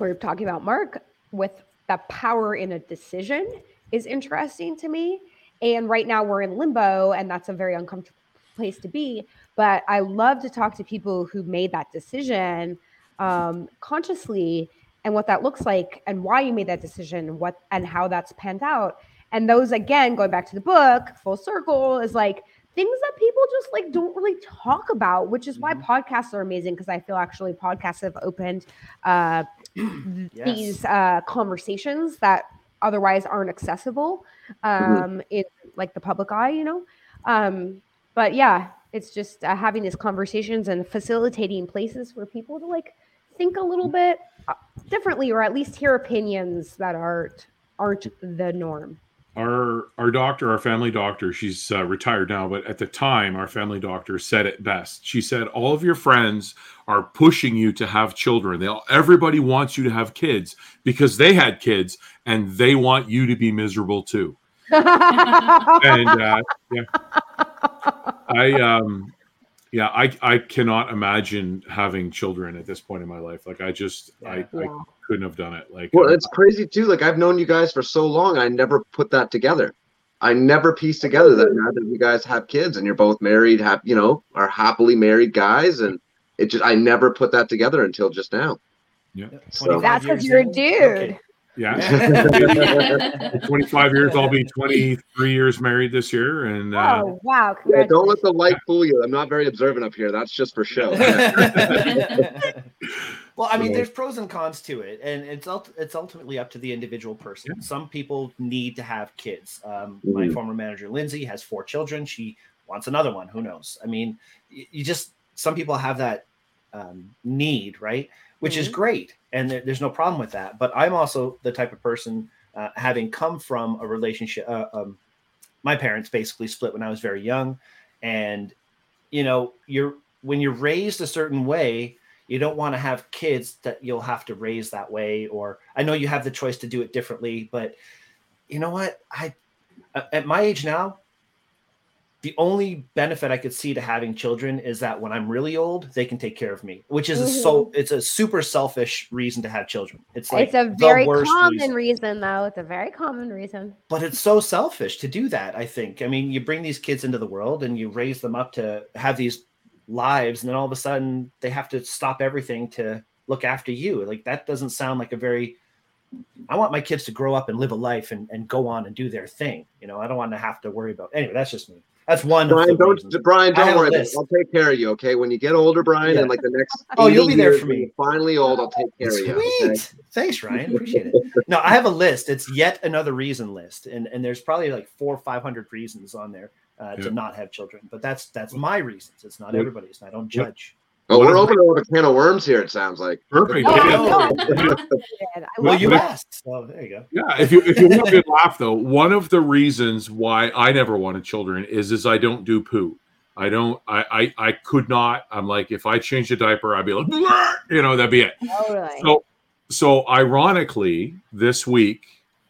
we're talking about Mark with the power in a decision is interesting to me. And right now we're in limbo, and that's a very uncomfortable place to be. But I love to talk to people who made that decision um, consciously and what that looks like and why you made that decision, and what and how that's panned out. And those again, going back to the book, full circle, is like things that people just like don't really talk about, which is why podcasts are amazing because I feel actually podcasts have opened uh, these uh, conversations that otherwise aren't accessible um, in like the public eye, you know. Um, but yeah, it's just uh, having these conversations and facilitating places for people to like think a little bit uh, differently, or at least hear opinions that aren't aren't the norm. Our our doctor our family doctor she's uh, retired now but at the time our family doctor said it best. She said all of your friends are pushing you to have children. They all, everybody wants you to have kids because they had kids and they want you to be miserable too. And uh, yeah. I um yeah i i cannot imagine having children at this point in my life like i just I, I Yeah. couldn't have done it like Well, it's crazy too. Like I've known you guys for so long, I never put that together. I never pieced together that now that you guys have kids and you're both married, have you know, are happily married guys, and it just I never put that together until just now. yeah So- That's because you're a dude. Yeah 25 years i'll be 23 years married this year and uh, Oh wow! Yeah, don't let the light fool you. I'm not very observant up here. That's just for show. well, I mean, there's pros and cons to it, and it's it's ultimately up to the individual person. Some people need to have kids. Um, My Mhm. former manager Lindsay has four children. She wants another one. Who knows? I mean, you just some people have that um, need, right? Which is Mhm. great, and there, there's no problem with that. But I'm also the type of person, uh, having come from a relationship. Uh, um, my parents basically split when I was very young, and you know, you're when you're raised a certain way, you don't want to have kids that you'll have to raise that way. Or I know you have the choice to do it differently, but you know what? I at my age now, the only benefit I could see to having children is that when I'm really old, they can take care of me, which is a so mm-hmm. it's a super selfish reason to have children. It's like it's a very common reason reason. though. It's a very common reason. but it's so selfish to do that i think i mean you bring these kids into the world and you raise them up to have these lives and then all of a sudden they have to stop everything to look after you like that doesn't sound like a very I want my kids to grow up and live a life and, and go on and do their thing. You know, I don't want to have to worry about anyway, that's just me. That's one. Brian, don't reasons. Brian, don't a worry. list. I'll take care of you. Okay, when you get older, Brian, Yeah. and like the next. Oh, you'll be there years, for me. Finally old, I'll take care of you. Okay? Sweet. Thanks, Ryan. Appreciate it. No, I have a list. It's yet another reason list, and and there's probably like four or five hundred reasons on there uh, Yeah. to not have children. But that's that's my reasons. It's not What- everybody's, and I don't judge. Oh, What we're opening up a can of worms here. It sounds like. Perfect. Oh, Yeah. no. Yeah. I Well, you asked, so oh, there you go. Yeah, if you if you want a good laugh though, one of the reasons why I never wanted children is is I don't do poo. I don't. I I, I could not. I'm like if I change a diaper, I'd be like, "Blah," you know, that'd be it. Totally. So so ironically, this week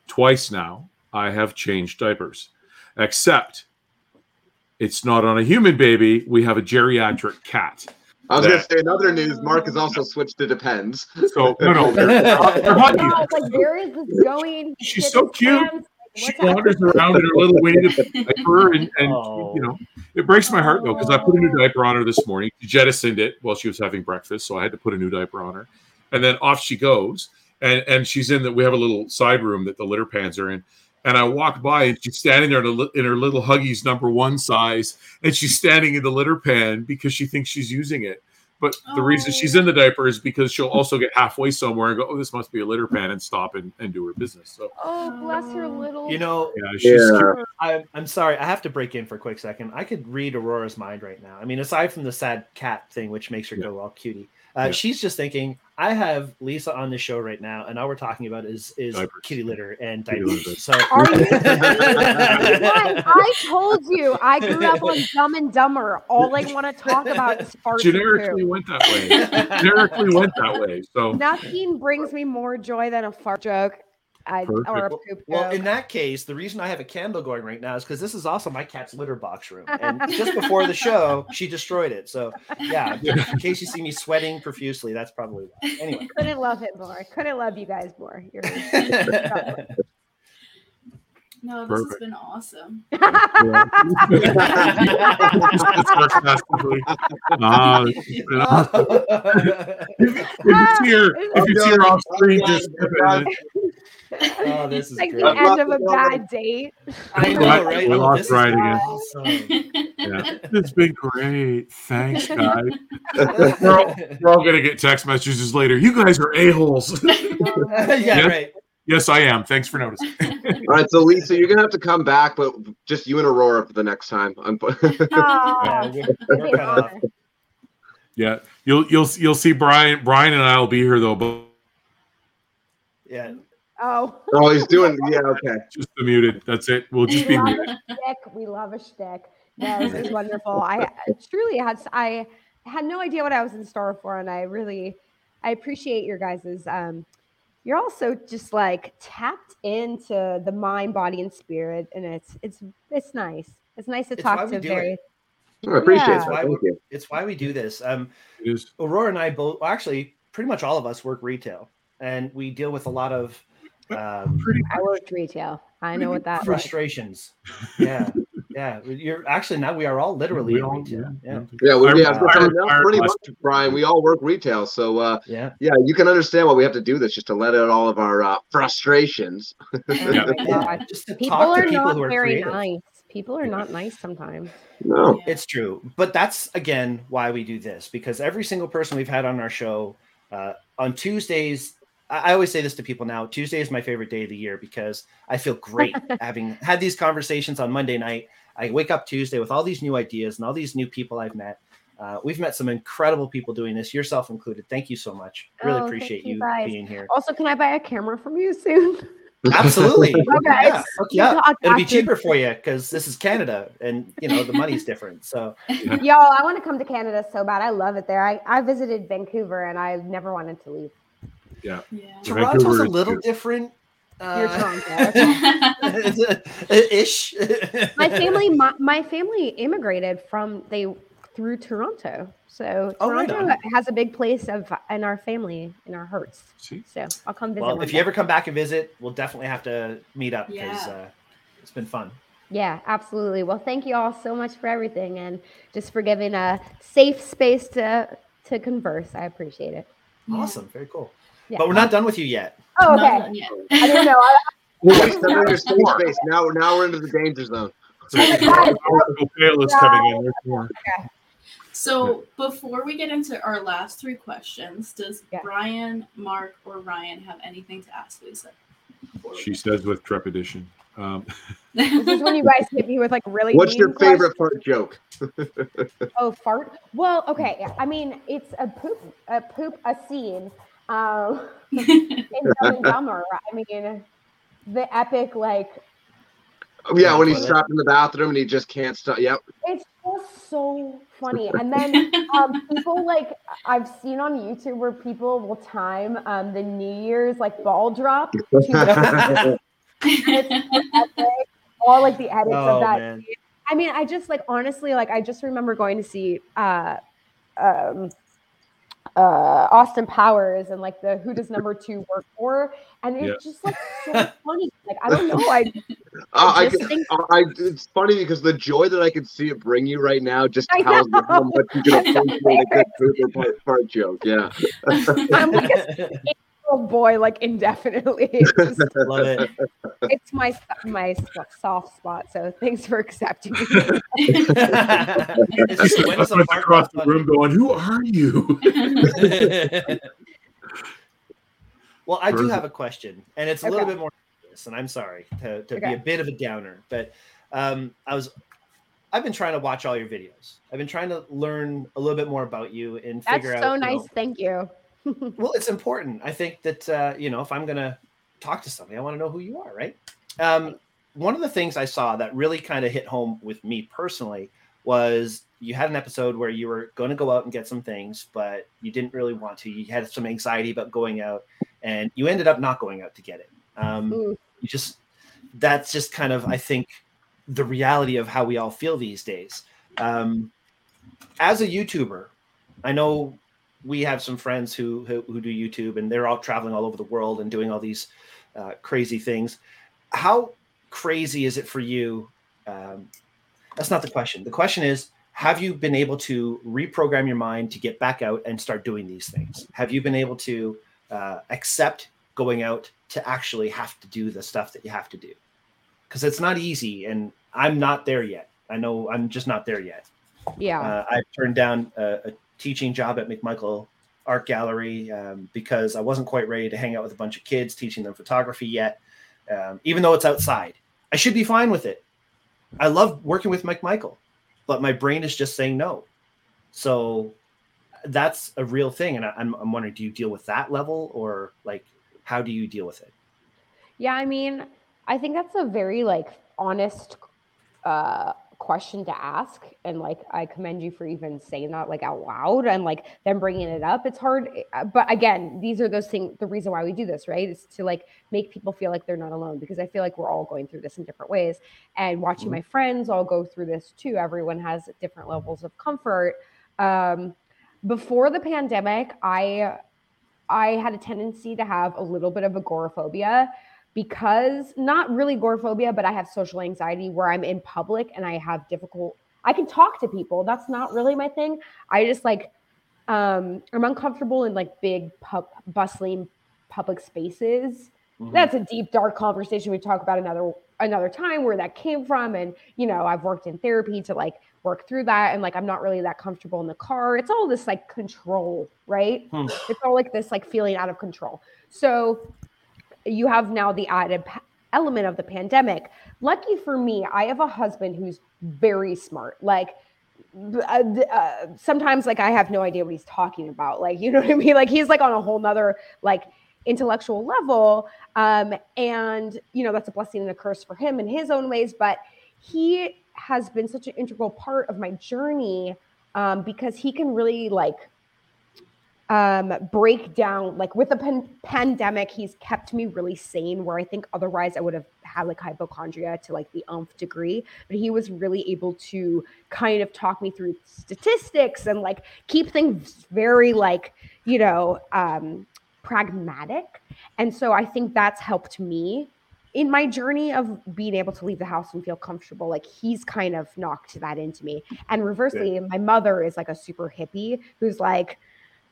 twice now I have changed diapers, except it's not on a human baby. We have a geriatric cat. I was Yeah. going to say in other news, Mark has also switched to depends. So no, no, they're, they're huggy. Oh, like where is this going? She's Shit, so cute. man's- she wanders around in her little weighted diaper, and, and Oh. you know, it breaks my heart though because I put a new oh. diaper on her this morning. She jettisoned it while she was having breakfast, so I had to put a new diaper on her, and then off she goes, and and she's in that. We have a little side room that the litter pans are in, and I walk by and she's standing there in, a, li- in her little Huggies number one size, and she's standing in the litter pan because she thinks she's using it. But the reason she's in the diaper is because she'll also get halfway somewhere and go, "Oh, this must be a litter pan," and stop and, and do her business. So Oh, bless her little. You know, yeah, she's Yeah. I, I'm sorry. I have to break in for a quick second. I could read Aurora's mind right now. I mean, aside from the sad cat thing, which makes her Yeah. go all cutie, uh, Yeah. she's just thinking, I have Lisa on the show right now, and all we're talking about is is Diapers. kitty litter and Kitty diapers. litter. So Are you- I told you I grew up on Dumb and Dumber. All I want to talk about is farts and generically poo. went that way. generically went that way. So Nothing brings me more joy than a fart joke. I, or a poop Well, joke. in that case, the reason I have a candle going right now is because this is also my cat's litter box room. And just before the show, she destroyed it. So, yeah, in case you see me sweating profusely, that's probably why. Anyway. couldn't love it more. Couldn't love you guys more. You're No, this Perfect. has been awesome. sarcastically. This has been awesome. if you see her, if you see her off screen, just Oh, this is like great. the end of a bad date. I know, Right, right? we Oh, lost this is again. awesome. yeah, it's been great. Thanks, guys. We're all, we're all gonna get text messages later. You guys are a holes. yeah, Yeah. right. Yes, I am. Thanks for noticing. All right, so Lisa, you're gonna have to come back, but just you and Aurora for the next time. I'm- Yeah, we're, we're cut off. Yeah, you'll you'll you'll see Brian. Brian and I will be here though, but Yeah. oh, oh, he's doing. Yeah, okay. just the muted. That's it. We'll just we be love muted. a shtick. We love a shtick. No, this is wonderful. I I truly had I had no idea what I was in store for, and I really I appreciate your guys's. Um, you're also just like tapped into the mind, body, and spirit, and it's it's it's nice. It's nice to It's talk to do very. it. I appreciate Yeah. that. Why Thank we- you. It's why we do this. Um, Aurora and I both, well, actually, pretty much all of us work retail, and we deal with a lot of um, I worked retail. I know what that was. frustrations. Yeah, yeah. You're actually now we are all literally We all- retail. Yeah, Yeah, we, I- we have I no, pretty much, Brian. We all work retail, so uh, yeah. yeah, you can understand why we have to do this, just to let out all of our uh, frustrations. My Yeah, Just to People talk to are people not who are very creative. nice. People are not nice sometimes. No, It's true, but that's again why we do this because every single person we've had on our show uh, on Tuesdays. I I always say this to people now. Tuesday is my favorite day of the year because I feel great having had these conversations on Monday night. I wake up Tuesday with all these new ideas and all these new people I've met. Uh, we've met some incredible people doing this, yourself included. Thank you so much. Really Oh, appreciate you you being here. Also, can I buy a camera from you soon? Absolutely. Okay. Yeah, hook you It'll be talk to you. cheaper for you because this is Canada and you know the money's different. So Yo, I want to come to Canada so bad. I love it there. I, I visited Vancouver and I never wanted to leave. Yeah. Toronto's Vancouver a little different. You're Uh, Toronto. ish. my family, my, my family immigrated from they through Toronto. So Oh, right Toronto on. has a big place of in our family, in our hearts. See, So I'll come visit. Well, if day. you ever come back and visit, we'll definitely have to meet up because Yeah. uh, it's been fun. Yeah, absolutely. Well, thank you all so much for everything and just for giving a safe space to to converse. I appreciate it. Yeah. Awesome. Very cool. Yeah. But we're not done with you yet. Oh, Not okay. done yet. I didn't know. I- Wait, step into safe space. Now, now we're into the danger zone. Kayla's coming in. So before we get into our last three questions, does Yeah. Brian, Mark, or Ryan have anything to ask Lisa? She says with trepidation. Um, This is when you guys hit me with like really. What's your mean favorite fart joke? Oh, fart. Well, okay. I mean, it's a poop, a poop, a scene. Um, in Dumb and Dumber. I mean, the epic like Oh, yeah, when he's trapped in the bathroom and he just can't stop. Yep. it's just so funny. And then um, people like I've seen on YouTube where people will time um, the New Year's like ball drop to the all like the edits Oh, of that. man. I mean, I just like honestly, like I just remember going to see uh um uh Austin Powers and like the who does number two work for and it's just like so funny. Like I don't know. I, I, I can- think I, it's funny because the joy that I can see it bring you right now just tells me how much you can appreciate a good pooper fart, fart joke. Yeah. I'm like a boy like indefinitely. It's, just, Love it. it's my my soft spot. So thanks for accepting me. it's just when I is a went fart across the room going, "Who are you?" well, I do have a question, and it's a little bit more serious, and I'm sorry to, to be a bit of a downer, but um, I was I've been trying to watch all your videos. I've been trying to learn a little bit more about you and That's figure out. That's so you nice. know, Thank you. well, it's important. I think that uh, you know, if I'm gonna talk to somebody, I want to know who you are, right? Um, one of the things I saw that really kind of hit home with me personally was you had an episode where you were going to go out and get some things, but you didn't really want to. You had some anxiety about going out, and you ended up not going out to get it. Um, you just that's just kind of I think the reality of how we all feel these days. Um, as a YouTuber, I know we have some friends who, who who do YouTube, and they're all traveling all over the world and doing all these uh, crazy things. How crazy is it for you? Um, that's not the question. The question is, have you been able to reprogram your mind to get back out and start doing these things? Have you been able to uh, accept going out to actually have to do the stuff that you have to do? Because it's not easy, and I'm not there yet. I know I'm just not there yet. Yeah. Uh, I turned down a, a teaching job at McMichael Art Gallery um, because I wasn't quite ready to hang out with a bunch of kids teaching them photography yet. Um, even though it's outside, I should be fine with it. I love working with McMichael, but my brain is just saying no. So that's a real thing, and I, I'm, I'm wondering, do you deal with that level, or like, how do you deal with it? Yeah, I mean, I think that's a very like honest uh question to ask and like I commend you for even saying that like out loud and like then bringing it up. It's hard uh, but again, these are those things the reason why we do this, right? Is to like make people feel like they're not alone because I feel like we're all going through this in different ways and watching Mhm. my friends all go through this too. Everyone has different levels of comfort. Um before the pandemic, I I had a tendency to have a little bit of agoraphobia because not really agoraphobia, but I have social anxiety where I'm in public and I have difficult. I can talk to people. That's not really my thing. I just like um I'm uncomfortable in like big pub bustling public spaces. Mhm. That's a deep dark conversation we talk about another another time where that came from and you know, I've worked in therapy to like work through that and like I'm not really that comfortable in the car. It's all this like control, right? Hmm. It's all like this like feeling out of control. So you have now the added p- element of the pandemic. Lucky for me, I have a husband who's very smart. Like uh, uh, sometimes like I have no idea what he's talking about. Like, you know what I mean? Like he's like on a whole nother like intellectual level. Um, and you know, that's a blessing and a curse for him in his own ways, but he has been such an integral part of my journey um, because he can really like um break down like with the pan- pandemic he's kept me really sane where i think otherwise i would have had like hypochondria to like the umph degree but he was really able to kind of talk me through statistics and like keep things very like you know um pragmatic. And so i think that's helped me in my journey of being able to leave the house and feel comfortable. Like he's kind of knocked that into me. And reversely my mother is like a super hippie who's like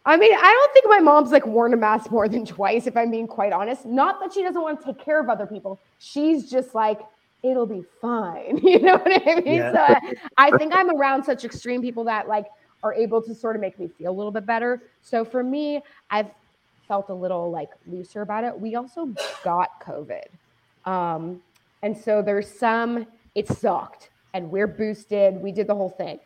I mean, I don't think my mom's like worn a mask more than twice, if I'm being quite honest. Not that she doesn't want to take care of other people. She's just like, it'll be fine. You know what I mean? Yeah. So I think I'm around such extreme people that like are able to sort of make me feel a little bit better. So for me, I've felt a little like looser about it. We also got COVID. Um, and so there's some, it sucked and we're boosted. We did the whole thing.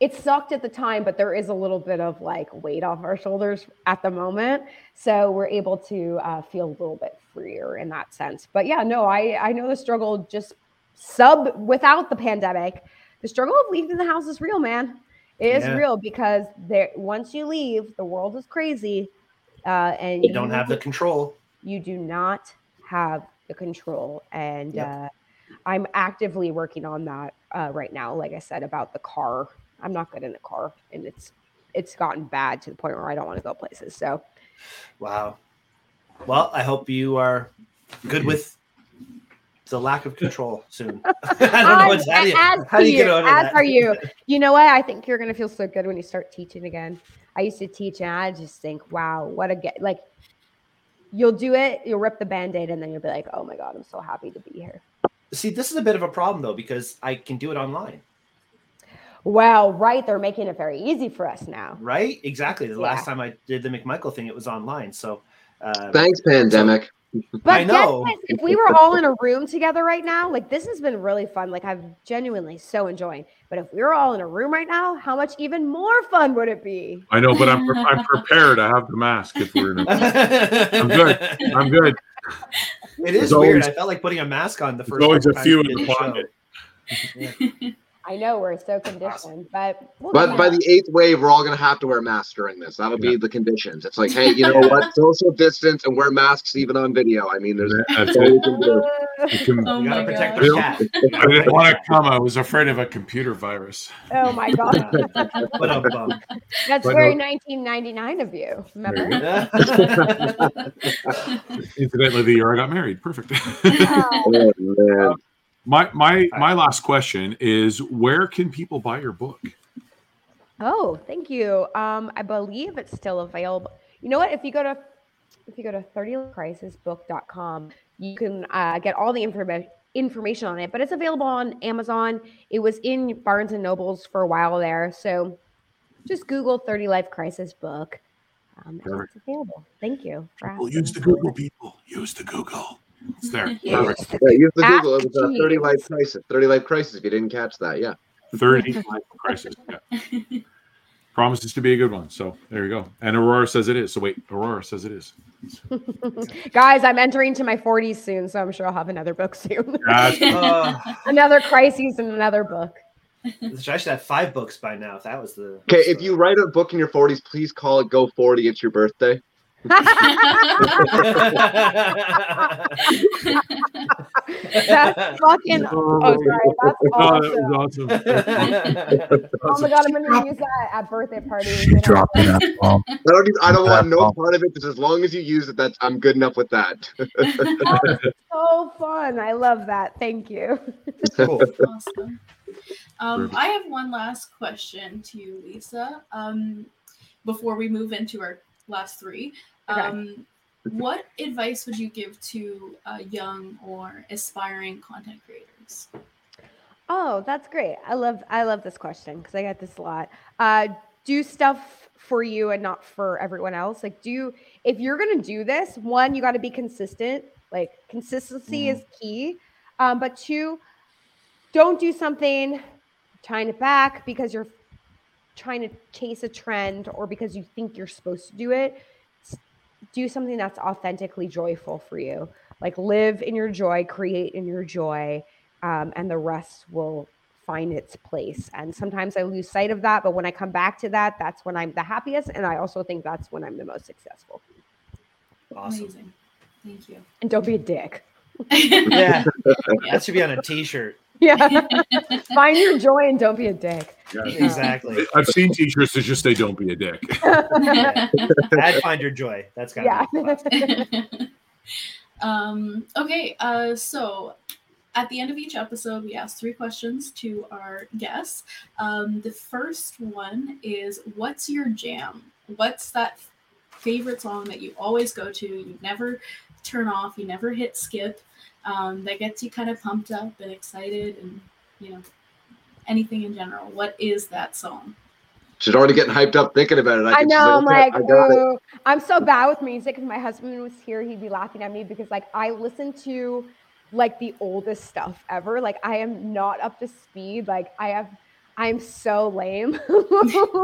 It sucked at the time, but there is a little bit of like weight off our shoulders at the moment. So we're able to uh, feel a little bit freer in that sense. But yeah, no, I, I know the struggle just sub without the pandemic. The struggle of leaving the house is real, man. It is Yeah. real because there once you leave, the world is crazy. Uh, and You don't have the control. you do not have the control and Yep. uh, i'm actively working on that uh, right now like i said about the car i'm not good in the car and it's it's gotten bad to the point where i don't want to go places so. Wow. Well, I hope you are good with the lack of control soon. I don't know what's how do you, how do you you, get over as that? are you. You know what? I think you're going to feel so good when you start teaching again. I used to teach and i just think wow what a get like you'll do it you'll rip the band-aid and then you'll be like oh my god i'm so happy to be here. See, this is a bit of a problem though because I can do it online, well right they're making it very easy for us now right? Exactly. The Yeah. last time I did the McMichael thing, it was online. So, uh, Thanks, pandemic. But I get know. this, if we were all in a room together right now, like this has been really fun. Like I'm genuinely so enjoying. But if we were all in a room right now, how much even more fun would it be? I know, but I'm I'm prepared. I have the mask if we're in. A, I'm good. I'm good. It is There's weird. always- I felt like putting a mask on the There's first. always a few in the show. pocket. Yeah. I know we're so conditioned, but we'll But by the eighth wave, we're all going to have to wear masks during this. That'll be the conditions. It's like, hey, you know what? Social distance and wear masks even on video. I mean, there's That's that's all we can do. You can- Oh We gotta my protect gosh. cat. I didn't want to come. I was afraid of a computer virus. oh my god, But um, that's But very no- 1999 of you. There Remember? you Incidentally, the year I got married. Perfect. Oh, man. My my my last question is: Where can people buy your book? Oh, thank you. Um, I believe it's still available. You know what? If you go to if you go to 30crisisbook.com, you can uh, get all the information information on it. But it's available on Amazon. It was in Barnes and Nobles for a while there. So just Google 30 Life Crisis book. Um, and it's available. Thank you. for People use the Google. People use the Google. It's there. Perfect. Yeah, use the Ask Google. It was a 30 life crisis. 30 life crisis. If you didn't catch that, yeah. Thirty life crisis. Yeah. Promises to be a good one. So there you go. And Aurora says it is. So wait, Aurora says it is. Guys, I'm entering to my 40s soon, so I'm sure I'll have another book soon. Uh, another crises and another book. I should have five books by now if that was the. Okay, if you write a book in your 40s, please call it Go 40. It's your birthday. That's fucking. Oh, Oh, sorry. That's Oh, that awesome. was awesome. Oh my god, I'm gonna use that at birthday parties. She dropped an F bomb. I don't. Even, I don't want no part of it. Just as long as you use it, that's I'm good enough with that. So fun. I love that. Thank you. cool. awesome. Um, I have one last question to you, Lisa. Um, before we move into our last three, Okay. um, what advice would you give to uh, young or aspiring content creators? Oh, that's great. I love I love this question because I get this a lot. Uh, do stuff for you and not for everyone else. Like, do you, if you're gonna do this, one, you got to be consistent. Like, consistency is key. Um, but two, don't do something tying it back because you're trying to chase a trend or because you think you're supposed to do it. S- Do something that's authentically joyful for you. Like, live in your joy, create in your joy um, and the rest will find its place. And sometimes I lose sight of that, but when I come back to that, that's when I'm the happiest, and I also think that's when I'm the most successful. Awesome. Amazing. Thank you. And don't be a dick. Yeah, that should be on a T-shirt. Yeah, find your joy and don't be a dick. Exactly. I've seen t-shirts that just say "Don't be a dick." Add find your joy. That's got yeah. to um, okay, uh, so at the end of each episode, we ask three questions to our guests. Um, the first one is, "What's your jam?" what's that favorite song that you always go to? You never turn off, you never hit skip. Um, that gets you kind of pumped up and excited, and you know anything in general. What is that song? She's already getting hyped up thinking about it. I can- she's know. I'm like, I got it." "Ooh." I'm so bad with music. If my husband was here, he'd be laughing at me because like I listen to like the oldest stuff ever. Like I am not up to speed. Like I have I'm so lame.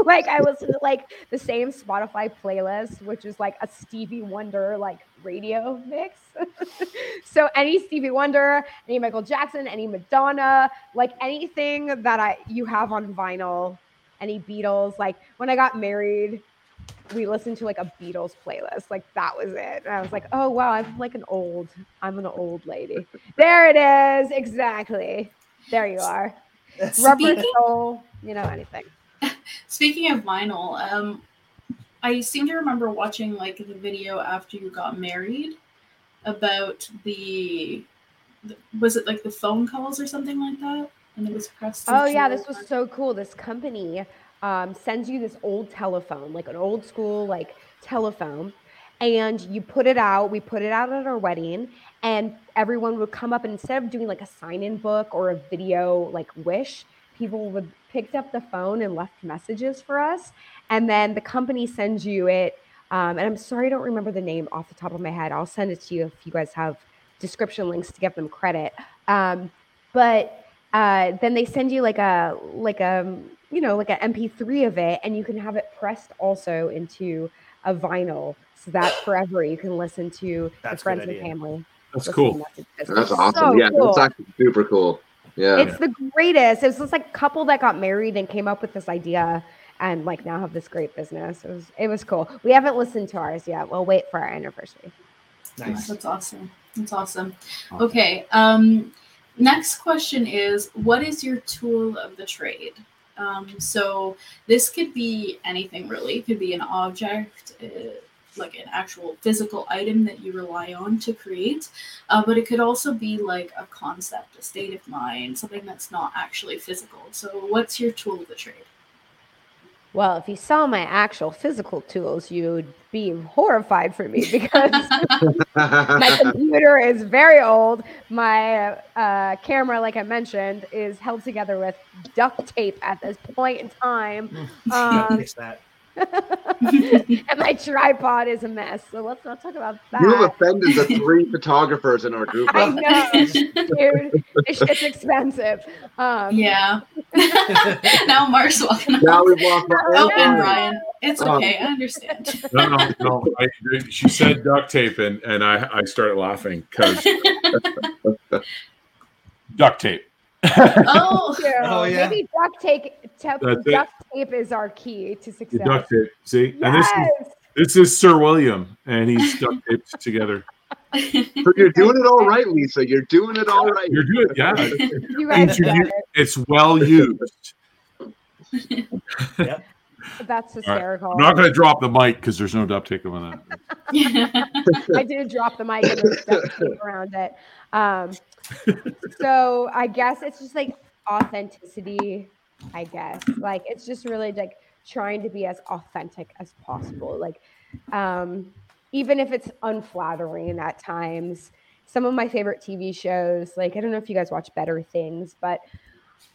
like I listen to like the same Spotify playlist, which is like a Stevie Wonder like radio mix. so any Stevie Wonder, any Michael Jackson, any Madonna, like anything that I you have on vinyl, any Beatles. Like when I got married, we listened to like a Beatles playlist. Like that was it. And I was like, oh wow, I'm like an old, I'm an old lady. There it is. Exactly. There you are. Rubber Speaking- soul, you know, anything. Speaking of vinyl, um, I seem to remember watching like the video after you got married about the, the- was it like the phone calls or something like that, and it was pressed. Oh yeah, this was so cool. This company um, sends you this old telephone, like an old school like telephone, and you put it out. We put it out at our wedding, and everyone would come up and instead of doing like a sign-in book or a video like wish, people would picked up the phone and left messages for us, and then the company sends you it. Um, and I'm sorry, I don't remember the name off the top of my head. I'll send it to you if you guys have description links to give them credit. Um, but uh, then they send you like a like a you know like an MP3 of it, and you can have it pressed also into a vinyl, so that forever you can listen to your That's a friends and family. That's cool. That's awesome. so yeah, cool. that's actually super cool. Yeah. It's the greatest. It was this like a couple that got married and came up with this idea and like now have this great business. It was it was cool. We haven't listened to ours yet. We'll wait for our anniversary. Nice. That's awesome. That's awesome. Okay. Um, next question is what is your tool of the trade? Um, so this could be anything really. It could be an object, uh, like an actual physical item that you rely on to create, uh, but it could also be like a concept, a state of mind, something that's not actually physical. So what's your tool of the trade? Well, if you saw my actual physical tools, you'd be horrified for me because my computer is very old. My uh, camera, like I mentioned, is held together with duct tape at this point in time. Um, that. And my tripod is a mess. So let's not talk about that. you have offended the three photographers in our group. I know, dude. It's, it's expensive. Um, yeah. now Mark's walking up. Now we've lost our Oh, and Brian. It's Um, okay. I understand. No, no, no. I, she said duct tape, and, and I, I started laughing because duct tape. Oh, oh. Oh, yeah. Maybe duct tape, ta- That's it. duct tape is our key to The success. duct tape. See, and this is Yes. this is Sir William, and he's duct taped together. But you're doing it all right, Lisa. You're doing it all right. You're good, yeah. You guys You- it. It's well used. That's hysterical. I'm not going to drop the mic because there's no duct tape on that. I did drop the mic and there's duct tape around it. Um, so I guess it's just like authenticity. I guess like it's just really like trying to be as authentic as possible. Like um, even if it's unflattering at times. Some of my favorite TV shows, like I don't know if you guys watch Better Things, but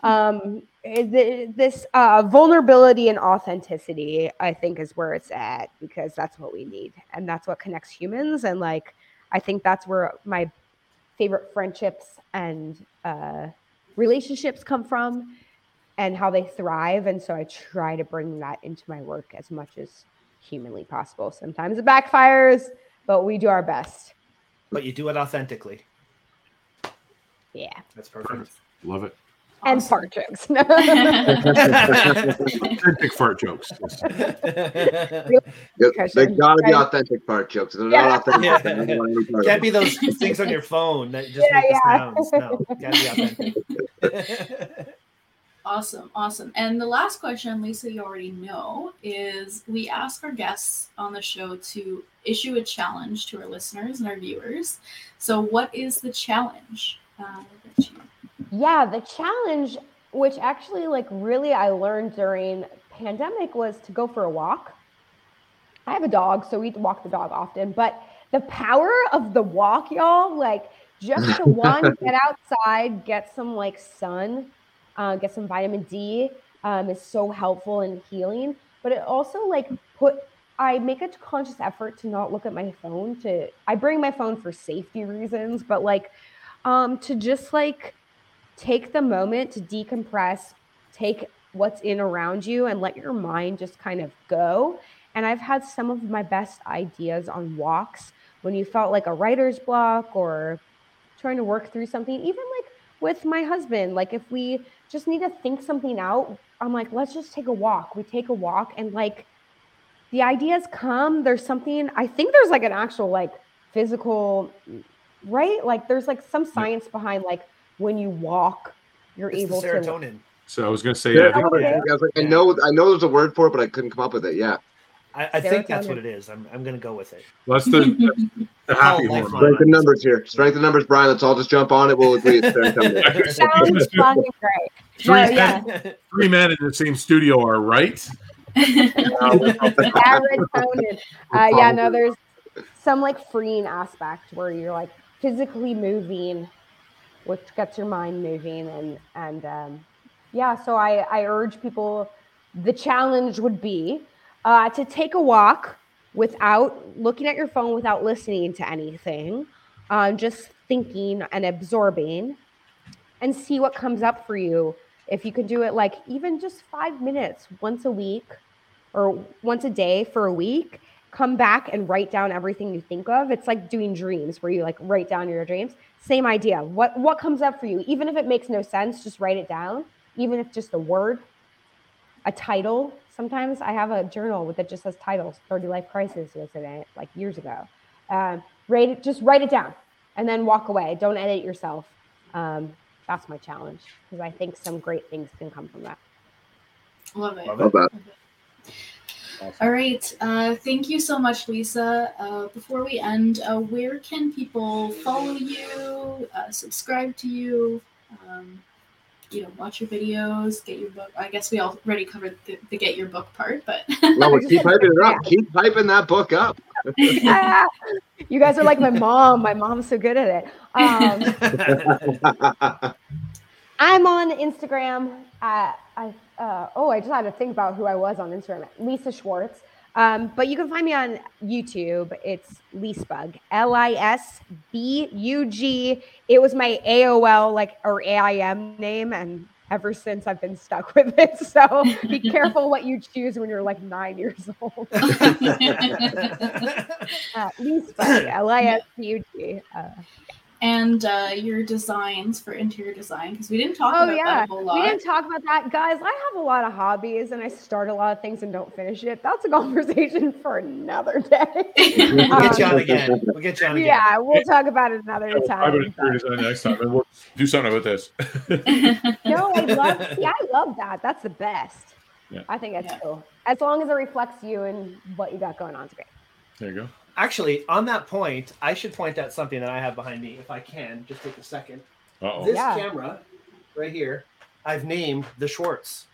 um th- this uh vulnerability and authenticity i think is where it's at because that's what we need and that's what connects humans and like i think that's where my favorite friendships and uh relationships come from and how they thrive and so i try to bring that into my work as much as humanly possible sometimes it backfires but we do our best But you do it authentically. yeah That's perfect. Love it. And Awesome. fart jokes Authentic fart jokes. They Question. gotta be authentic fart jokes. They're Yeah. not authentic. Yeah. then they don't want any Can't it. be those things on your phone that just Yeah, make the yeah. sounds. No, gotta be authentic. Awesome, awesome. And the last question, Lisa, you already know, is we ask our guests on the show to issue a challenge to our listeners and our viewers. So, what is the challenge? Uh, that you- Yeah, the challenge, which actually like really I learned during pandemic was to go for a walk. I have a dog, so we walk the dog often. But the power of the walk, y'all, like just to one, get outside, get some like sun, uh, get some vitamin D um, is so helpful and healing. But it also like put I make a conscious effort to not look at my phone. To I bring my phone for safety reasons, but like um, to just like take the moment to decompress, take what's in around you, and let your mind just kind of go. And I've had some of my best ideas on walks when you felt like a writer's block or trying to work through something, even like with my husband. Like if we just need to think something out, I'm like, let's just take a walk. We take a walk and like the ideas come. There's something, I think there's like an actual like physical, right? Like there's like some science behind like when you walk, you're It's able the to. serotonin. So I was going to say, Yeah, I think I, like, I know, I know there's a word for it, but I couldn't come up with it. Yeah, I, I think that's what it is. I'm, I'm gonna go with it. that's the, the happy all hormone. strength in numbers here. Strength in numbers, Brian. Let's all just jump on it. We'll agree it's serotonin. Sounds fucking great. No, Three, yeah. men, three men in the same studio are right. serotonin. Uh, yeah, no, there's some like freeing aspect where you're like physically moving, which gets your mind moving, and and um, yeah. So I I urge people. The challenge would be uh, to take a walk without looking at your phone, without listening to anything, um, just thinking and absorbing, and see what comes up for you. If you can do it like even just five minutes once a week, or once a day for a week come back and write down everything you think of it's like doing dreams where you like write down your dreams same idea. What what comes up for you? Even if it makes no sense just write it down. Even if just a word a title. Sometimes i have a journal that just says titles 30 life crisis was in it like years ago. Um, write it just write it down and then walk away. Don't edit yourself. Um, that's my challenge because i think some great things can come from that. Love it. Love Love that. All right. Uh, thank you so much, Lisa. Uh, before we end, uh, where can people follow you, uh, subscribe to you, um, you know, watch your videos, get your book? I guess we already covered the, the get your book part, but No, but keep hyping it up. Keep hyping that book up. Ah, you guys are like my mom. My mom's so good at it. Um, I'm on Instagram. At, I uh, oh, I just had to think about who I was on Instagram. Lisa Schwartz. Um, but you can find me on YouTube. It's Lisbug. L I S B U G. It was my AOL like or AIM name, and ever since I've been stuck with it. So be careful what you choose when you're like nine years old. Uh, Lisbug. L I S B U G. Uh, and uh, your designs for interior design because we didn't talk Oh, about yeah. that a whole lot. We didn't talk about that, guys. I have a lot of hobbies and I start a lot of things and don't finish it. That's a conversation for another day. we'll get you on Um, again. We'll get you on again. yeah, we'll talk about it another I'm time. going to design next time, and we'll do something about this. No, I love. See, I love that. That's the best. Yeah. I think that's Yeah. cool. As long as it reflects you and what you got going on, it's great. There you go. Actually, on that point, I should point out something that I have behind me, if I can. Just take a second. Uh oh. This Yeah. camera, right here, I've named the Schwartz.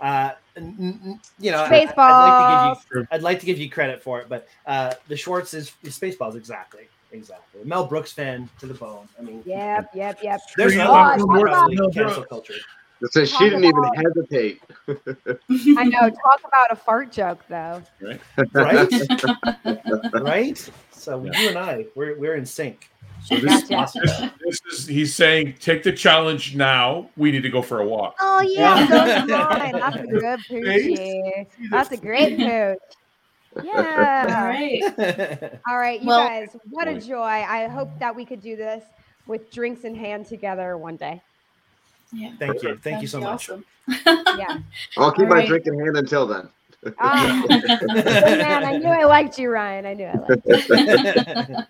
Uh, n- n- you know, I- I'd like to give you, I'd like to give you credit for it, but uh, the Schwartz is, is Spaceballs exactly, exactly. Mel Brooks fan to the bone. I mean, Yep, yep, yep. There's Tree no of Mel cancel Brooks. culture. It says she didn't even hesitate. I know. Talk about a fart joke, though. Right? right? So Yeah. you and I, we're, we're in sync. So this, Gotcha. this, this is he's saying, take the challenge now. We need to go for a walk. Oh yeah, Yeah. That's a good poochie. That's a great pooch. Yeah. All right. All right, you Well- guys, what a joy. I hope that we could do this with drinks in hand together one day. Yeah. Thank you. Thank you so That'd be much. awesome. Yeah. I'll keep All my right. drink in hand until then. Good man. I knew I liked you, Ryan. I knew I liked you.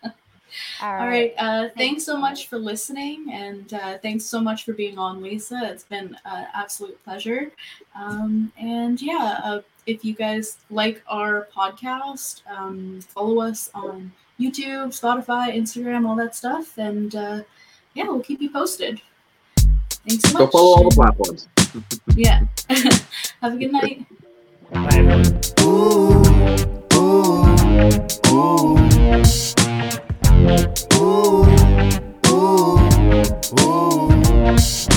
All All right. Uh, thanks so much for listening, and uh, thanks so much for being on, Lisa. It's been an absolute pleasure. Um, and yeah, uh, if you guys like our podcast, um, follow us on YouTube, Spotify, Instagram, all that stuff, and uh, yeah, we'll keep you posted. Thanks so much. Go follow all the platforms. yeah. Have a good night. Bye. Ooh, ooh, ooh, ooh, ooh, ooh.